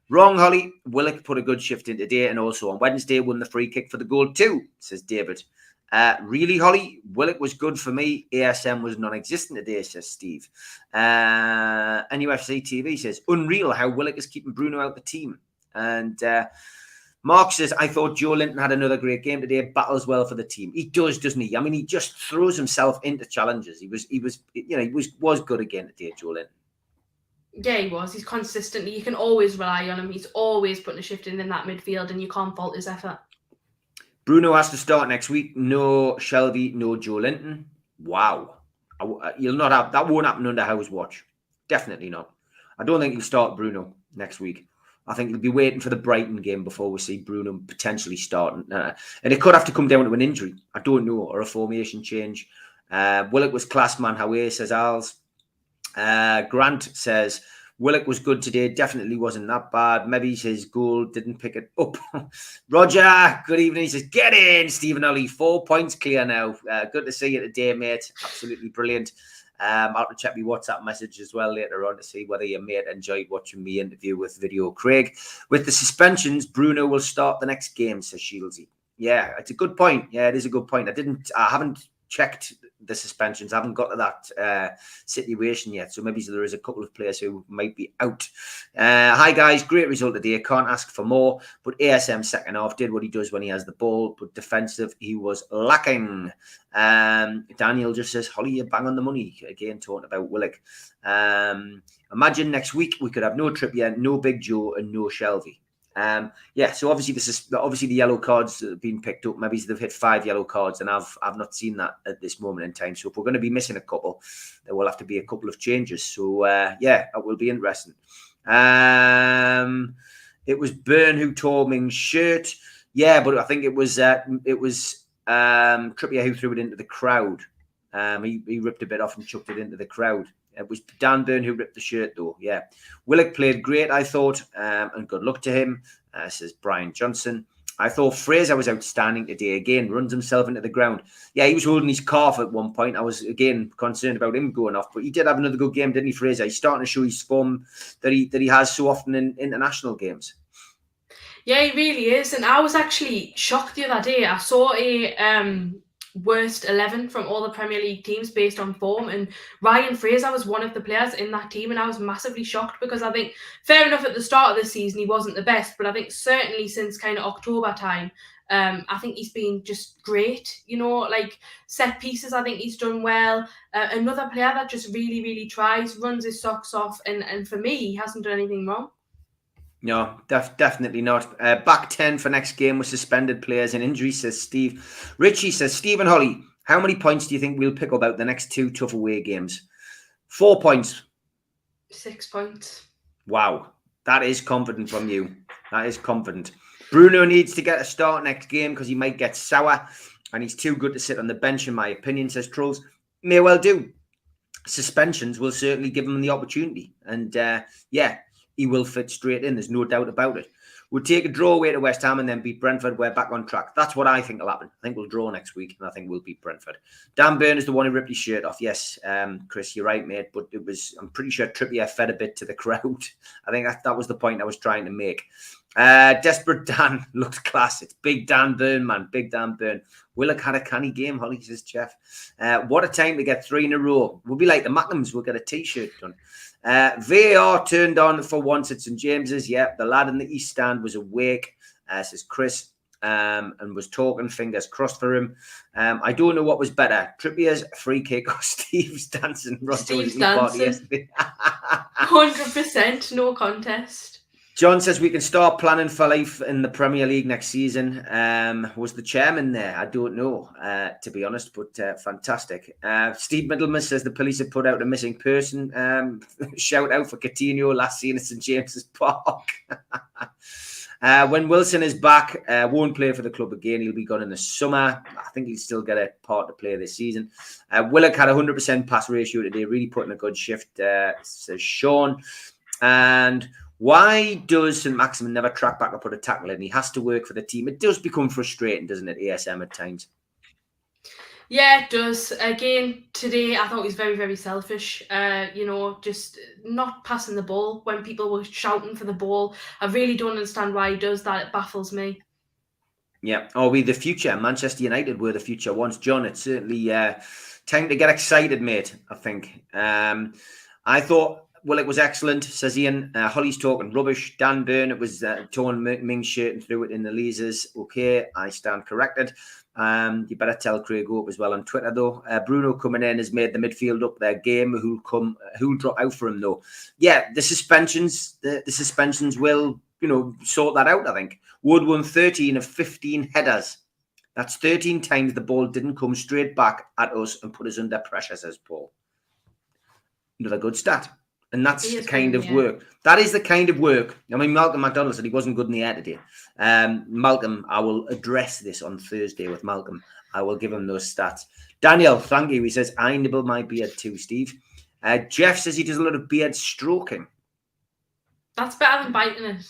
Wrong, Holly. Willock put a good shift in today and also on Wednesday won the free kick for the goal too, says David. Uh, really, Holly? Willock was good for me. ASM was non existent today, says Steve. Uh, NUFC TV says, unreal how Willock is keeping Bruno out the team. And uh, Mark says, I thought Joelinton had another great game today, battles well for the team. He does, doesn't he? I mean, he just throws himself into challenges. He was, he was, you know, he was was good again today, Joelinton. yeah, he was. He's consistently. You can always rely on him. He's always putting a shift in in that midfield, and you can't fault his effort. Bruno has to start next week. No Shelvey, no Joelinton. Wow. I uh, You'll not have that won't happen under Howe's watch. Definitely not. I don't think he'll start Bruno next week. I think he'll be waiting for the Brighton game before we see Bruno potentially starting. Uh, and it could have to come down to an injury. I don't know, or a formation change. Uh, Willock was class man. How says Al's. Uh, Grant says Willock was good today. Definitely wasn't that bad. Maybe his goal didn't pick it up. Roger, good evening. He says, Get in, Stephen Ollie. Four points clear now. Uh, good to see you today, mate. Absolutely brilliant. Um, I'll check my WhatsApp message as well later on to see whether your mate enjoyed watching me interview with Video Craig. With the suspensions, Bruno will start the next game, says Shieldsy. Yeah, it's a good point. Yeah, it is a good point. I didn't, I haven't checked the suspensions. I haven't got to that uh, situation yet. So maybe there is a couple of players who might be out. Uh, hi, guys. Great result today. Can't ask for more. But ASM second half did what he does when he has the ball. But defensive, he was lacking. Um, Daniel just says, Holly, you bang on the money. Again, talking about Willock. Um, imagine next week we could have no Trippier, no Big Joe, and no Shelvey. Um, yeah, so obviously this is obviously the yellow cards have been picked up. Maybe they've hit five yellow cards, and I've I've not seen that at this moment in time. So if we're going to be missing a couple, there will have to be a couple of changes. So uh, yeah, that will be interesting. Um, it was Burn who tore Mings' shirt. Yeah, but I think it was uh, it was um, Trippier who threw it into the crowd. Um, he, he ripped a bit off and chucked it into the crowd. It was Dan Burn who ripped the shirt, though. Yeah. Willock played great, I thought, um, and good luck to him, uh, says Brian Johnson. I thought Fraser was outstanding today. Again, runs himself into the ground. Yeah, he was holding his calf at one point. I was again concerned about him going off, but he did have another good game, didn't he, Fraser? He's starting to show his form that he that he has so often in international games. Yeah, he really is. And I was actually shocked the other day. I saw a um worst 11 from all the Premier League teams based on form. And Ryan Fraser was one of the players in that team. And I was massively shocked because I think, fair enough, at the start of the season, he wasn't the best. But I think certainly since kind of October time, um, I think he's been just great. You know, like set pieces, I think he's done well. Uh, another player that just really, really tries, runs his socks off. And, and for me, he hasn't done anything wrong. No, def- definitely not. Uh, back 10 for next game with suspended players and injuries, says Steve. Richie says, Stephen Holly, how many points do you think we'll pick up out the next two tough away games? Four points. Six points. Wow. That is confident from you. That is confident. Bruno needs to get a start next game because he might get sour and he's too good to sit on the bench, in my opinion, says Trolls. May well do. Suspensions will certainly give him the opportunity. And uh, yeah, he will fit straight in. There's no doubt about it. We'll take a draw away to West Ham and then beat Brentford. We're back on track. That's what I think will happen. I think we'll draw next week and I think we'll beat Brentford. Dan Burn is the one who ripped his shirt off. Yes, um, Chris, you're right, mate. But it was, I'm pretty sure Trippier fed a bit to the crowd. I think that, that was the point I was trying to make. Uh, Desperate Dan looked class. It's big Dan Burn, man. Big Dan Burn. Willock had a canny game, Holly, says Jeff. Uh, what a time to get three in a row. We'll be like the Mackems. We'll get a t shirt done. Uh, VAR turned on for once at St James's. Yep, the lad in the East Stand was awake, uh, says Chris, um, and was talking. Fingers crossed for him. Um, I don't know what was better, Trippier's free kick or Steve's dancing. Steve's dancing. Hundred percent, no contest. John says we can start planning for life in the Premier League next season. Um, was the chairman there? I don't know, uh, to be honest, but uh, fantastic. Uh, Steve Middleman says the police have put out a missing person. Um, shout out for Coutinho, last seen at St James's Park. Uh, when Wilson is back, uh, won't play for the club again. He'll be gone in the summer. I think he'll still get a part to play this season. Uh, Willock had a 100% pass ratio today, really putting a good shift, says Sean. And why does St Maximin never track back or put a tackle in? He has to work for the team. It does become frustrating, doesn't it, ASM at times? Yeah, it does. Again, today I thought he was very, very selfish. Uh, you know, just not passing the ball when people were shouting for the ball. I really don't understand why he does that. It baffles me. Yeah. Are we the future? Manchester United were the future once, John. It's certainly uh, time to get excited, mate. I think. Um, I thought well, it was excellent, says Ian. Uh, Holly's talking rubbish. Dan Burn, it was uh, torn Mings' shirt and threw it in the Leazes. Okay, I stand corrected. Um, you better tell Craig Hope as well on Twitter, though. Uh, Bruno coming in has made the midfield up their game. Who'll come? Who'll drop out for him though? Yeah, the suspensions. The, the suspensions will, you know, sort that out. I think Wood won 13 of 15 headers. That's 13 times the ball didn't come straight back at us and put us under pressure, says Paul. Another good stat And that's the kind of yeah. work. That is the kind of work. I mean, Malcolm McDonald said he wasn't good in the air today. Um, Malcolm, I will address this on Thursday with Malcolm. I will give him those stats. Daniel, thank you. He says, I nibble my beard too, Steve. Uh, Jeff says he does a lot of beard stroking. That's better than biting it.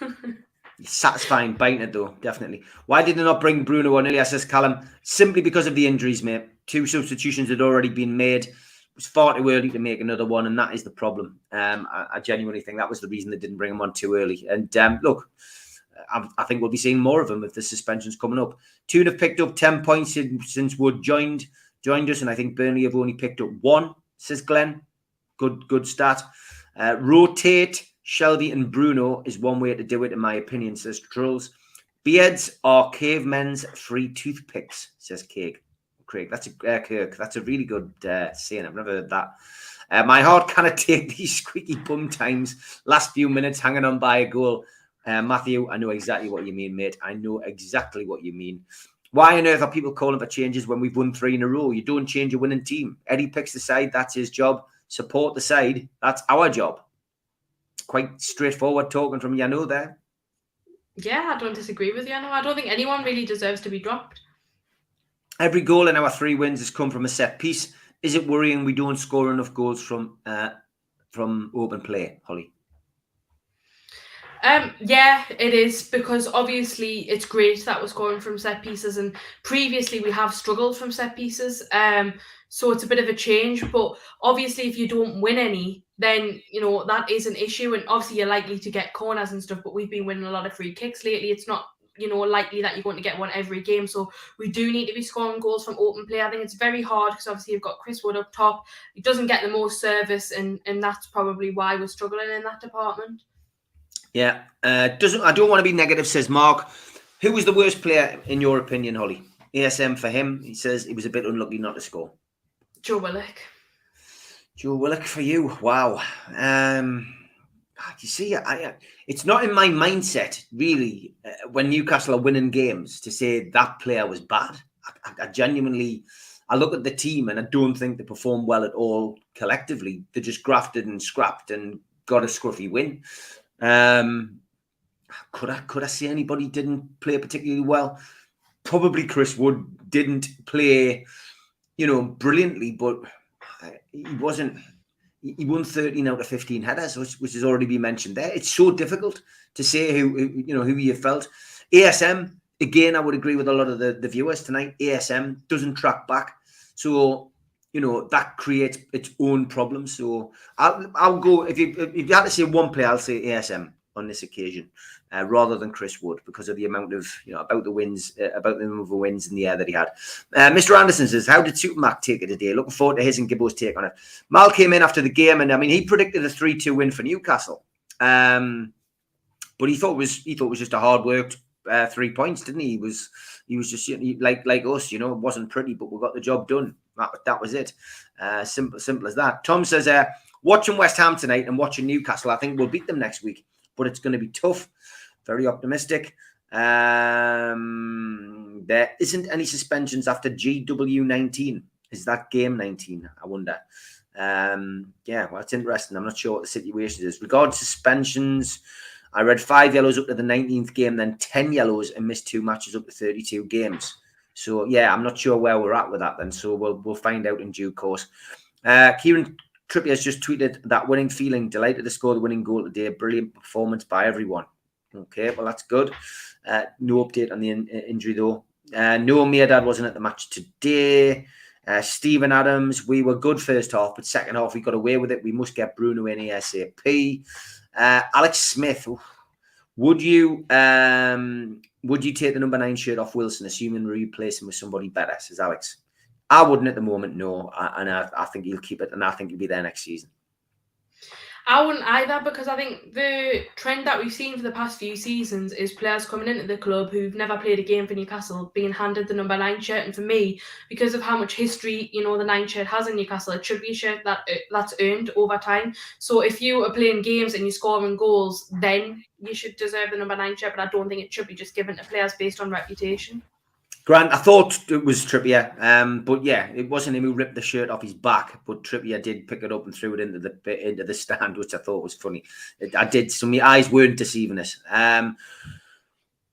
Satisfying biting it though, definitely. Why did they not bring Bruno on earlier? Says Callum. Simply because of the injuries, mate. Two substitutions had already been made. Was far too early to make another one, and that is the problem. Um, I, I genuinely think that was the reason they didn't bring him on too early. And um, look, I, I think we'll be seeing more of him if the suspension's coming up. Toon have picked up ten points since, since Wood joined joined us, and I think Burnley have only picked up one. Says Glenn. Good good start. Uh, rotate Shelvey and Bruno is one way to do it, in my opinion, says Trolls. Beards are cavemen's free toothpicks, says Craig. Craig, that's a uh, Kirk. That's a really good uh, saying. I've never heard that. Uh, my heart cannot take these squeaky bum times. Last few minutes hanging on by a goal. Uh, Matthew, I know exactly what you mean, mate. I know exactly what you mean. Why on earth are people calling for changes when we've won three in a row? You don't change a winning team. Eddie picks the side. That's his job. Support the side. That's our job. Quite straightforward talking from Yano there. yeah, I don't disagree with you. I don't think anyone really deserves to be dropped. Every goal in our three wins has come from a set piece. Is it worrying we don't score enough goals from uh, from open play, Holly? Um, yeah, it is because obviously it's great that we're scoring from set pieces, and previously we have struggled from set pieces. Um, so it's a bit of a change, but obviously if you don't win any, then you know that is an issue, and obviously you're likely to get corners and stuff. But we've been winning a lot of free kicks lately. It's not you know likely that you're going to get one every game, so we do need to be scoring goals from open play. I think it's very hard because obviously you've got Chris Wood up top. He doesn't get the most service, and and that's probably why we're struggling in that department. Yeah. Uh, doesn't I don't want to be negative, says Mark. Who was the worst player in your opinion, Holly? ASM for him. He says he was a bit unlucky not to score. Joe Willock. Joe Willock for you. Wow. Um, you see, I, it's not in my mindset really uh, when Newcastle are winning games to say that player was bad. I, I, I genuinely, I look at the team and I don't think they performed well at all collectively. They just grafted and scrapped and got a scruffy win. Um, could I could I say anybody didn't play particularly well? Probably Chris Wood didn't play, you know, brilliantly, but uh, he wasn't. He won 13 out of 15 headers, which, which has already been mentioned there. It's so difficult to say who, who you know who you felt. ASM again, I would agree with a lot of the, the viewers tonight. ASM doesn't track back, so you know that creates its own problems. So I'll I'll go if you if you had to say one player, I'll say ASM on this occasion, uh, rather than Chris Wood because of the amount of you know about the wins uh, about the number of wins in the air that he had. Uh, Mr. Anderson says, "How did Supermac take it today? Looking forward to his and Gibbo's take on it." Mal came in after the game, and I mean he predicted a three-two win for Newcastle, um, but he thought was he thought was just a hard worked uh, three points, didn't he? He was he was just like like us, you know, it wasn't pretty, but we got the job done. That, that was it. Uh, simple, simple as that. Tom says, uh, watching West Ham tonight and watching Newcastle, I think we'll beat them next week, but it's going to be tough. Very optimistic. Um, there isn't any suspensions after GW19. Is that game 19? I wonder. Um, yeah, well, it's interesting. I'm not sure what the situation is. Regarding suspensions, I read five yellows up to the 19th game, then 10 yellows and missed two matches up to 32 games. So yeah, I'm not sure where we're at with that then. So we'll we'll find out in due course. Uh, Kieran Trippier has just tweeted that winning feeling, delighted to score the winning goal today. Brilliant performance by everyone. Okay, well that's good. Uh, no update on the in- injury though. Uh, Noah Mehrdad wasn't at the match today. Uh, Stephen Adams, we were good first half, but second half we got away with it. We must get Bruno in ASAP. Uh, Alex Smith, would you um, would you take the number nine shirt off Wilson, assuming we replace him with somebody better? Says Alex. I wouldn't at the moment, no, I, and I, I think he'll keep it, and I think he'll be there next season. I wouldn't either because I think the trend that we've seen for the past few seasons is players coming into the club who've never played a game for Newcastle being handed the number nine shirt. And for me, because of how much history you know the nine shirt has in Newcastle, it should be a shirt that uh, that's earned over time. So if you are playing games and you're scoring goals, then you should deserve the number nine shirt. But I don't think it should be just given to players based on reputation. Grant, I thought it was Trippier, um, but yeah, it wasn't him who ripped the shirt off his back, but Trippier did pick it up and threw it into the into the stand, which I thought was funny. It, I did, so my eyes weren't deceiving us. Um,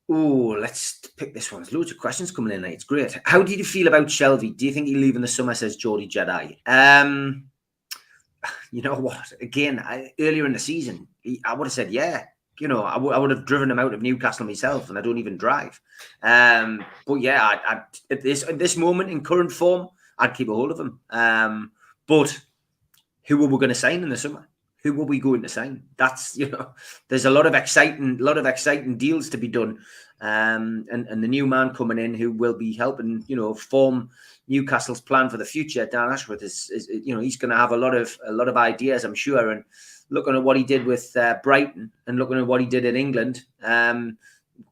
oh, let's pick this one. There's loads of questions coming in. It's great. How did you feel about Shelvey? Do you think he'll leave in the summer? Says Geordie Jedi. Um, you know what? Again, I, earlier in the season, I would have said yeah you know, I, w- I would have driven him out of Newcastle myself, and I don't even drive. Um, but yeah, I, I, at this at this moment in current form, I'd keep a hold of him. Um, but who are we going to sign in the summer? Who are we going to sign? That's you know, there's a lot of exciting, lot of exciting deals to be done, um, and and the new man coming in who will be helping, you know, form Newcastle's plan for the future. Dan Ashworth is, is you know, he's going to have a lot of a lot of ideas, I'm sure, and looking at what he did with uh, Brighton and looking at what he did in England, um,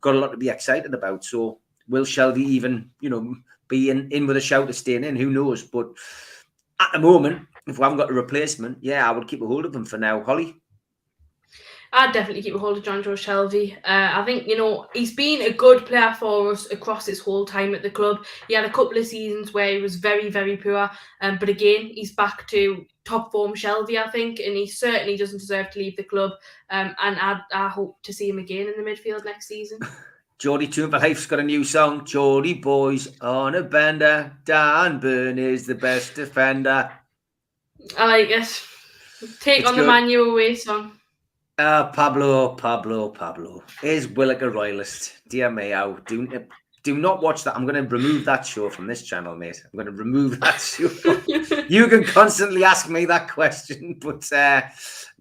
got a lot to be excited about. So will Shelvey even, you know, be in, in with a shout of staying in? Who knows? But at the moment, if we haven't got a replacement, yeah, I would keep a hold of him for now. Holly? I'd definitely keep a hold of Jonjo Shelvey. Uh, I think, you know, he's been a good player for us across his whole time at the club. He had a couple of seasons where he was very, very poor. Um, but again, he's back to top form Shelvey, I think, and he certainly doesn't deserve to leave the club. Um, and I, I hope to see him again in the midfield next season. Geordie Life's got a new song. Geordie Boys on a bender. Dan Burn is the best defender. I like it. Take It's on good. the Man You Away song. Uh, Pablo, Pablo, Pablo. Is Willock a royalist? Dear me, how do do not watch that. I'm going to remove that show from this channel, mate. I'm going to remove that show. you can constantly ask me that question, but uh,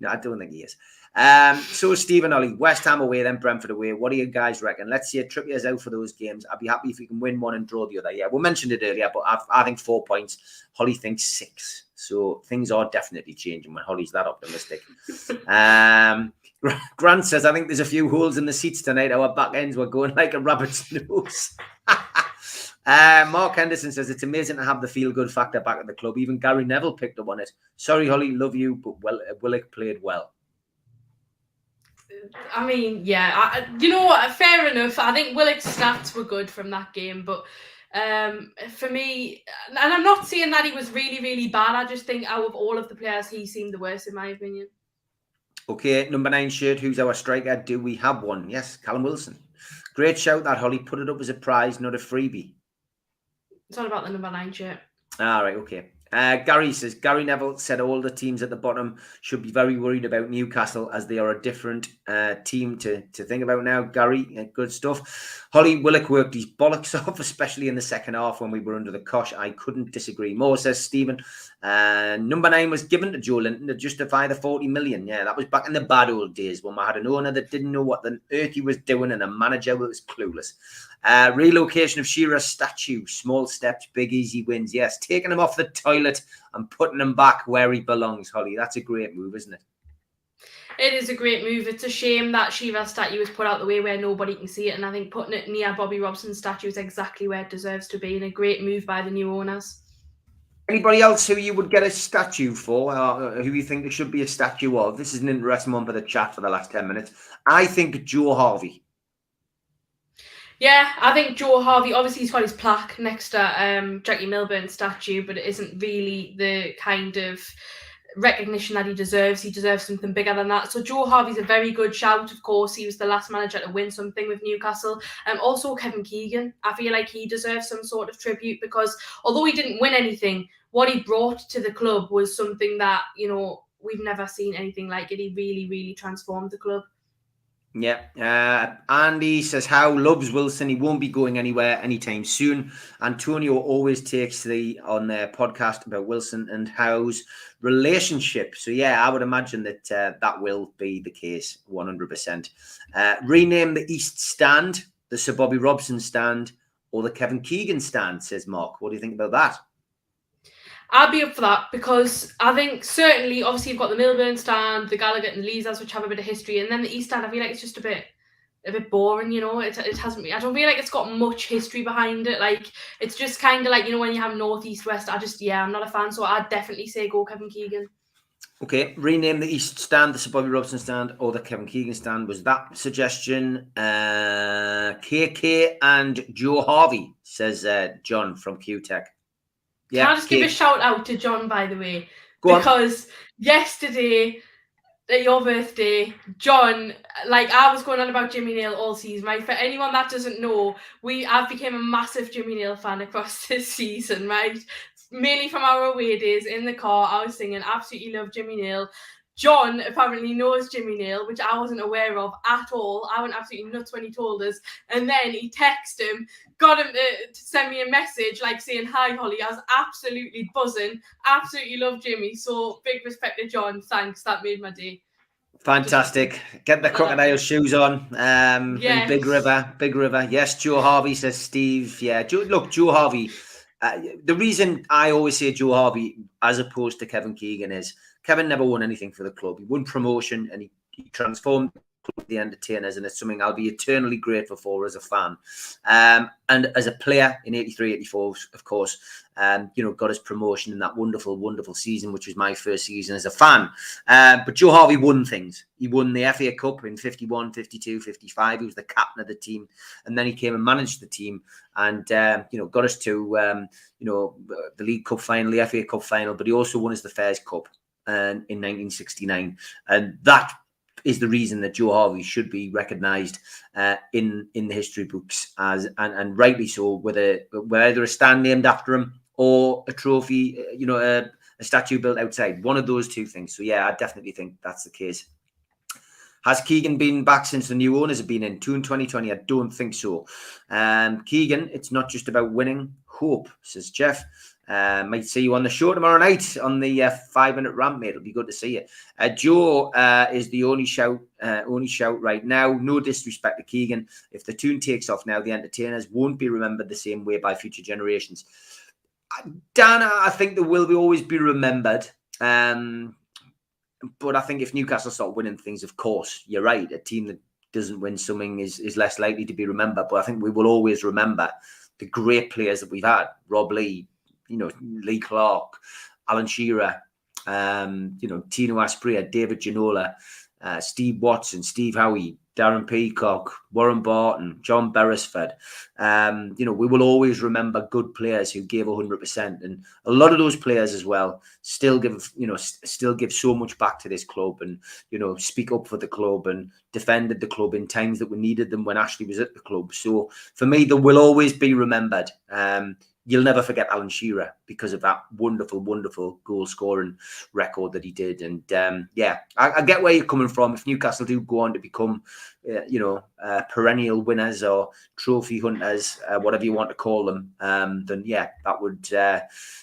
no, I don't think he is. Um, so Stephen Ollie, West Ham away, then Brentford away. What do you guys reckon? Let's see if Trippier's out for those games. I'd be happy if we can win one and draw the other. Yeah, we mentioned it earlier, but I've, I think four points. Holly thinks six. So things are definitely changing when Holly's that optimistic. um, Grant says, I think there's a few holes in the seats tonight. Our back ends were going like a rabbit's nose. Uh, Mark Henderson says it's amazing to have the feel good factor back at the club. Even Gary Neville picked up on it. Sorry, Holly, love you, but well, Willock played well. I mean, yeah, I, you know what? Fair enough. I think Willock's stats were good from that game, but um, for me, and I'm not saying that he was really, really bad. I just think out of all of the players, he seemed the worst, in my opinion. Okay, number nine shirt. Who's our striker? Do we have one? Yes, Callum Wilson. Great shout that Holly. Put it up as a prize, not a freebie. It's all about the number nine shirt. All right, okay. Uh, Gary says Gary Neville said all the teams at the bottom should be very worried about Newcastle as they are a different uh, team to, to think about now. Gary, uh, good stuff. Holly Willock worked his bollocks off, especially in the second half when we were under the cosh. I couldn't disagree more, says Stephen. Uh, number nine was given to Joelinton to justify the 40 million. Yeah, that was back in the bad old days when we had an owner that didn't know what the earth he was doing and a manager that was clueless. Uh, relocation of Shearer's statue. Small steps, big easy wins. Yes, taking him off the toilet and putting him back where he belongs, Holly. That's a great move, isn't it? It is a great move. It's a shame that Shearer's statue was put out the way where nobody can see it, and I think putting it near Bobby Robson's statue is exactly where it deserves to be, and a great move by the new owners. Anybody else who you would get a statue for, or who you think there should be a statue of? This is an interesting one for the chat for the last 10 minutes. I think Joe Harvey. Yeah, I think Joe Harvey. Obviously, he's got his plaque next to um, Jackie Milburn statue, but it isn't really the kind of recognition that he deserves. He deserves something bigger than that. So Joe Harvey's a very good shout. Of course, he was the last manager to win something with Newcastle. Um, also Kevin Keegan. I feel like he deserves some sort of tribute because although he didn't win anything, what he brought to the club was something that you know we've never seen anything like it. He really, really transformed the club. Yeah. Uh, Andy says Howe loves Wilson. He won't be going anywhere anytime soon. Antonio always takes the on their podcast about Wilson and Howe's relationship. So yeah, I would imagine that uh, that will be the case, one hundred percent. Uh, Rename the East Stand, the Sir Bobby Robson stand, or the Kevin Keegan stand. Says Mark. What do you think about that? I'd be up for that because I think certainly, obviously, you've got the Milburn stand, the Gallowgate and Leazes, which have a bit of history, and then the East stand. I feel like it's just a bit, a bit boring. You know, it, it hasn't. I don't feel like it's got much history behind it. Like it's just kind of like you know when you have North East West. I just yeah, I'm not a fan. So I'd definitely say go Kevin Keegan. Okay, rename the East stand, the Sir Bobby Robson stand, or the Kevin Keegan stand. Was that suggestion? Uh, KK and Joe Harvey, says uh, John from Q Tech. Can I just give a shout out to John, by the way? Go on. because yesterday at your birthday, John, like I was going on about Jimmy Nail all season, right? For anyone that doesn't know, we I've become a massive Jimmy Nail fan across this season, right? Mainly from our away days in the car, I was singing absolutely love Jimmy Nail. John apparently knows Jimmy Nail, which I wasn't aware of at all. I went absolutely nuts when he told us. And then he texted him, got him to, to send me a message like saying, Hi, Holly. I was absolutely buzzing. Absolutely love Jimmy. So big respect to John. Thanks. That made my day. Fantastic. Get the crocodile shoes on. Um, Yes. Big River, Big River. Yes, Joe Harvey says Steve. Yeah, Joe, look, Joe Harvey. Uh, the reason I always say Joe Harvey as opposed to Kevin Keegan is Kevin never won anything for the club. He won promotion and he, he transformed the entertainers, and it's something I'll be eternally grateful for as a fan. Um, and as a player in 83, 84, of course, um, you know, got his promotion in that wonderful, wonderful season, which was my first season as a fan. Um, but Joe Harvey won things. He won the FA Cup in 51, 52, 55. He was the captain of the team. And then he came and managed the team and, um, you know, got us to, um, you know, the League Cup final, the FA Cup final, but he also won us the Fairs Cup in 1969. And that is the reason that Joe Harvey should be recognised uh, in in the history books as and, and rightly so, whether whether a stand named after him or a trophy, uh, you know, a, a statue built outside. One of those two things. So yeah, I definitely think that's the case. Has Keegan been back since the new owners have been in? In 2020? I don't think so. Um, Keegan, it's not just about winning. Hope, says Jeff. Uh, might see you on the show tomorrow night on the uh, five minute ramp, mate. It'll be good to see you. Uh, Joe uh, is the only shout, uh, only shout right now. No disrespect to Keegan. If the Toon takes off now, the entertainers won't be remembered the same way by future generations. Uh, Dan, I think there will be always be remembered. Um, but I think if Newcastle start winning things, of course, you're right. A team that doesn't win something is, is less likely to be remembered. But I think we will always remember the great players that we've had. Rob Lee, you know, Lee Clark, Alan Shearer, um, you know, Tino Asprilla, David Ginola, uh, Steve Watson, Steve Howie, Darren Peacock, Warren Barton, John Beresford. Um, you know, we will always remember good players who gave 100%. And a lot of those players as well still give, you know, s- still give so much back to this club and, you know, speak up for the club and defended the club in times that we needed them when Ashley was at the club. So for me, they will always be remembered. Um, you'll never forget Alan Shearer because of that wonderful, wonderful goal scoring record that he did. And um, yeah, I, I get where you're coming from. If Newcastle do go on to become, uh, you know, uh, perennial winners or trophy hunters, uh, whatever you want to call them, um, then yeah, that would, uh,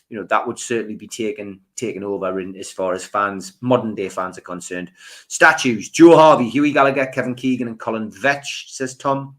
you know, that would certainly be taken taken over in as far as fans, modern day fans are concerned. Statues: Joe Harvey, Hughie Gallacher, Kevin Keegan, and Colin Veitch. Says Tom.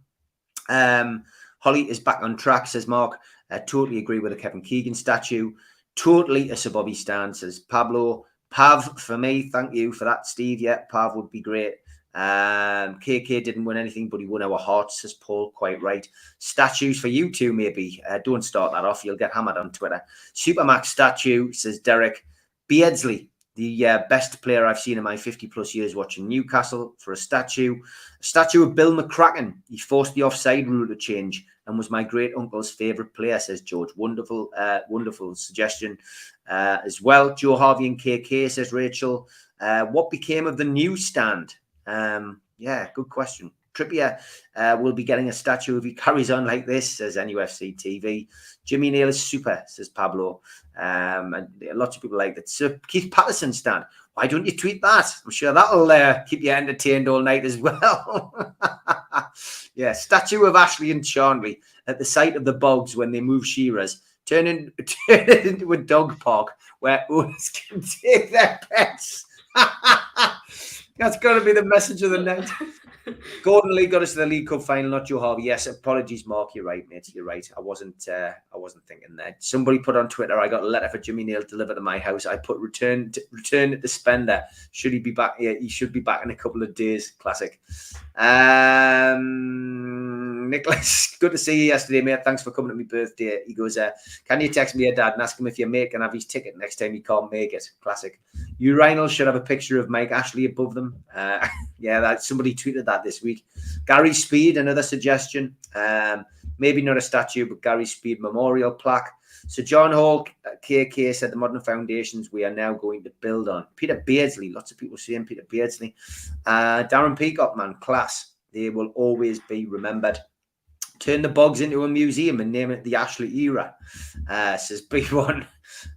Um, Holly is back on track, says Mark. I totally agree with the Kevin Keegan statue. Totally a Sir Bobby stand, says Pablo. Pav for me, thank you for that, Steve. Yeah, Pav would be great. Um, KK didn't win anything, but he won our hearts, says Paul. Quite right. Statues for you two, maybe. Uh, don't start that off. You'll get hammered on Twitter. Supermax statue, says Derek. Beardsley, the uh, best player I've seen in my 50 plus years watching Newcastle for a statue. A statue of Bill McCracken. He forced the offside rule to change and was my great uncle's favourite player, says George. Wonderful, uh, wonderful suggestion uh, as well. Joe Harvey and KK, says Rachel. Uh, what became of the newsstand? Um, yeah, good question. Trippier uh, will be getting a statue if he carries on like this, says NUFC TV. Jimmy Nail is super, says Pablo. Um, and lots of people like that. Sir Keith Patterson stand. Why don't you tweet that? I'm sure that'll uh, keep you entertained all night as well. yeah, statue of Ashley and Charnley at the site of the bogs when they move Shearers. Turn, in, turn into a dog park where owners can take their pets. That's got to be the message of the night. Gordon Lee got us to the League Cup final, not Joe Harvey. Yes, apologies, Mark. You're right, mate. You're right. I wasn't. Uh, I wasn't thinking that. Somebody put on Twitter. I got a letter for Jimmy Nail delivered to my house. I put return to, return it to spender. Should he be back? Yeah, he should be back in a couple of days. Classic. Um, Nicholas, good to see you yesterday, mate. Thanks for coming to my birthday. He goes, uh, Can you text me your dad and ask him if your mate can have his ticket next time he can't make it? Classic. Urinals should have a picture of Mike Ashley above them. Uh, yeah, that somebody tweeted that this week. Gary Speed, another suggestion. Um, maybe not a statue, but Gary Speed memorial plaque. So John Hall, KK said the modern foundations we are now going to build on. Peter Beardsley, lots of people saying Peter Beardsley. Uh, Darren Peacock, man, class. They will always be remembered. Turn the bogs into a museum and name it the Ashley era, uh, says B1.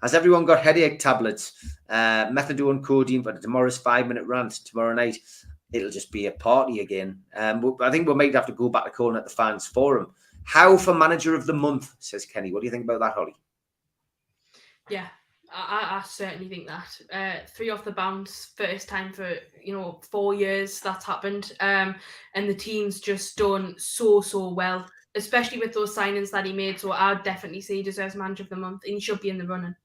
Has everyone got headache tablets? Uh, methadone, codeine for tomorrow's five minute rant tomorrow night. It'll just be a party again. Um, I think we might have to go back to calling it the fans forum. Howe for manager of the month, says Kenny. What do you think about that, Holly? Yeah, I, I certainly think that uh, three off the bounce, first time for you know four years that's happened, um, and the team's just done so so well, especially with those signings that he made. So I'd definitely say he deserves manager of the month, and he should be in the running.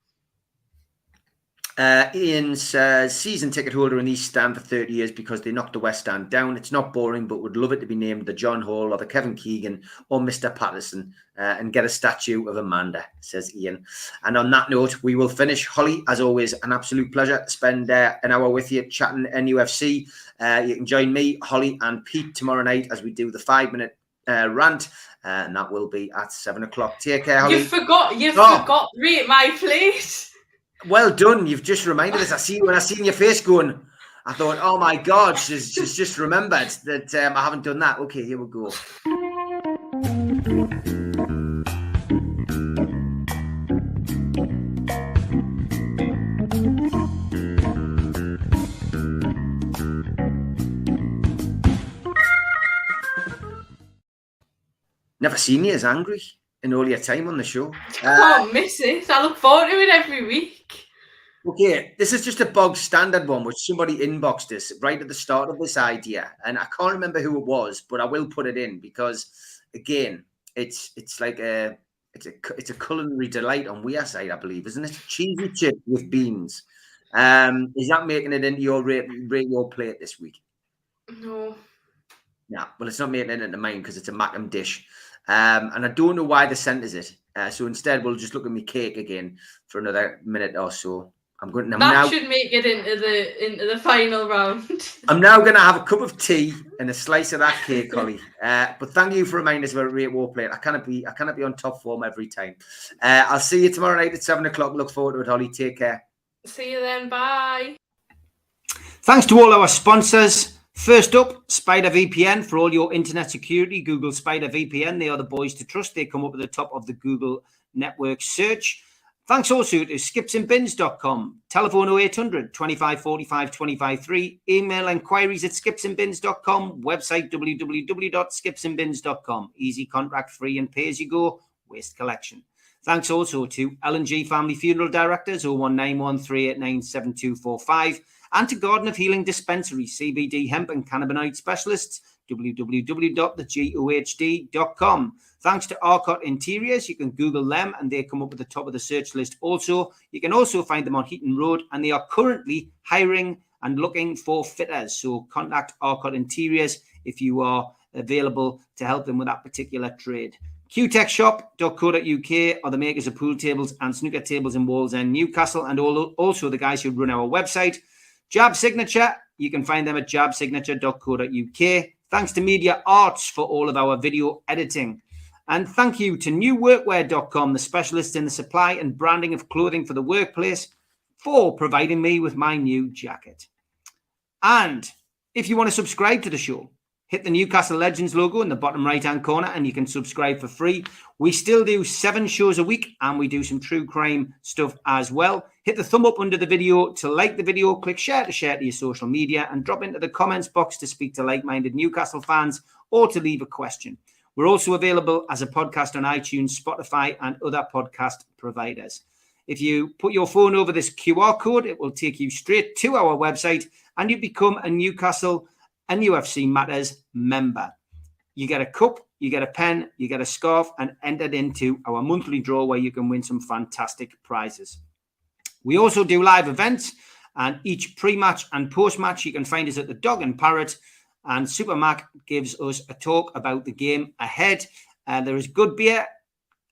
Uh, Ian says season ticket holder in East Stand for 30 years because they knocked the West Stand down. It's not boring, but would love it to be named the John Hall or the Kevin Keegan or Mr. Patterson uh, and get a statue of Amanda, says Ian. And on that note, we will finish. Holly, as always, an absolute pleasure to spend uh, an hour with you chatting NUFC. Uh, you can join me, Holly, and Pete tomorrow night as we do the five minute uh, rant, uh, and that will be at seven o'clock. Take care, Holly. You forgot, you Oh. forgot, rate my plate. Well done. You've just reminded us. I see when I seen your face going, I thought, oh my God, she's, she's just remembered that um, I haven't done that. Okay, here we go. Never seen you as angry in all your time on the show. Uh, Can't miss it. I look forward to it every week. Okay, this is just a bog standard one which somebody inboxed us right at the start of this idea, and I can't remember who it was, but I will put it in because again, it's it's like a it's a it's a culinary delight on we side, I believe, isn't it? Cheesy chip with beans. Um, is that making it into your rate, rate your plate this week? No. Yeah, well, it's not making it into mine because it's a Mackem dish, um, and I don't know why the centers it. Uh, so instead, we'll just look at me cake again for another minute or so. I'm going. I'm that now. should make it into the into the final round. I'm now going to have a cup of tea and a slice of that cake, Holly. Uh, but thank you for reminding us about Rate War Plate. I cannot be I cannot be on top form every time. Uh, I'll see you tomorrow night at seven o'clock. Look forward to it, Holly. Take care. See you then. Bye. Thanks to all our sponsors. First up, Spider VPN for all your internet security. Google Spider VPN. They are the boys to trust. They come up at the top of the Google network search. Thanks also to skipsandbins.com. Telephone 0800 25 45 25 3. Email inquiries at skipsandbins.com. Website www.skipsandbins.com. Easy contract free and pay as you go. Waste collection. Thanks also to L&G Family Funeral Directors 01938977245 and to Garden of Healing Dispensary, CBD hemp and cannabinoid specialists www.thegohd.com. Thanks to Arcot Interiors, you can Google them and they come up at the top of the search list. Also, you can also find them on Heaton Road and they are currently hiring and looking for fitters. So contact Arcot Interiors if you are available to help them with that particular trade. qtechshop.co.uk are the makers of pool tables and snooker tables in Wallsend, Newcastle, and also the guys who run our website. Jab Signature, you can find them at jabsignature.co.uk. Thanks to Media Arts for all of our video editing. And thank you to newworkwear.com, the specialist in the supply and branding of clothing for the workplace, for providing me with my new jacket. And if you want to subscribe to the show, hit the Newcastle Legends logo in the bottom right hand corner and you can subscribe for free. We still do seven shows a week and we do some true crime stuff as well. Hit the thumb up under the video to like the video, click share to share to your social media, and drop into the comments box to speak to like minded Newcastle fans or to leave a question. We're also available as a podcast on iTunes, Spotify, and other podcast providers. If you put your phone over this QR code, it will take you straight to our website and you become a Newcastle and UFC Matters member. You get a cup, you get a pen, you get a scarf, and entered into our monthly draw where you can win some fantastic prizes. We also do live events, and each pre match and post match, you can find us at the Dog and Parrot and Super Mac gives us a talk about the game ahead. Uh, there is good beer,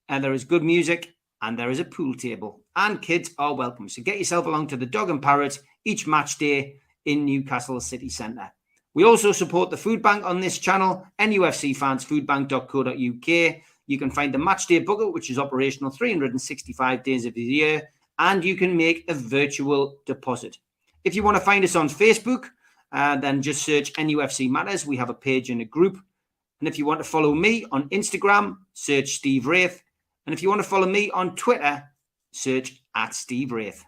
and there is good music, and there is a pool table, and kids are welcome. So get yourself along to the Dog and Parrot each match day in Newcastle City Centre. We also support the food bank on this channel, nufcfansfoodbank.co.uk. You can find the match day bucket, which is operational 365 days of the year, and you can make a virtual deposit. If you want to find us on Facebook, uh, then just search NUFC Matters. We have a page and a group. And if you want to follow me on Instagram, search Steve Wraith. And if you want to follow me on Twitter, search at Steve Wraith.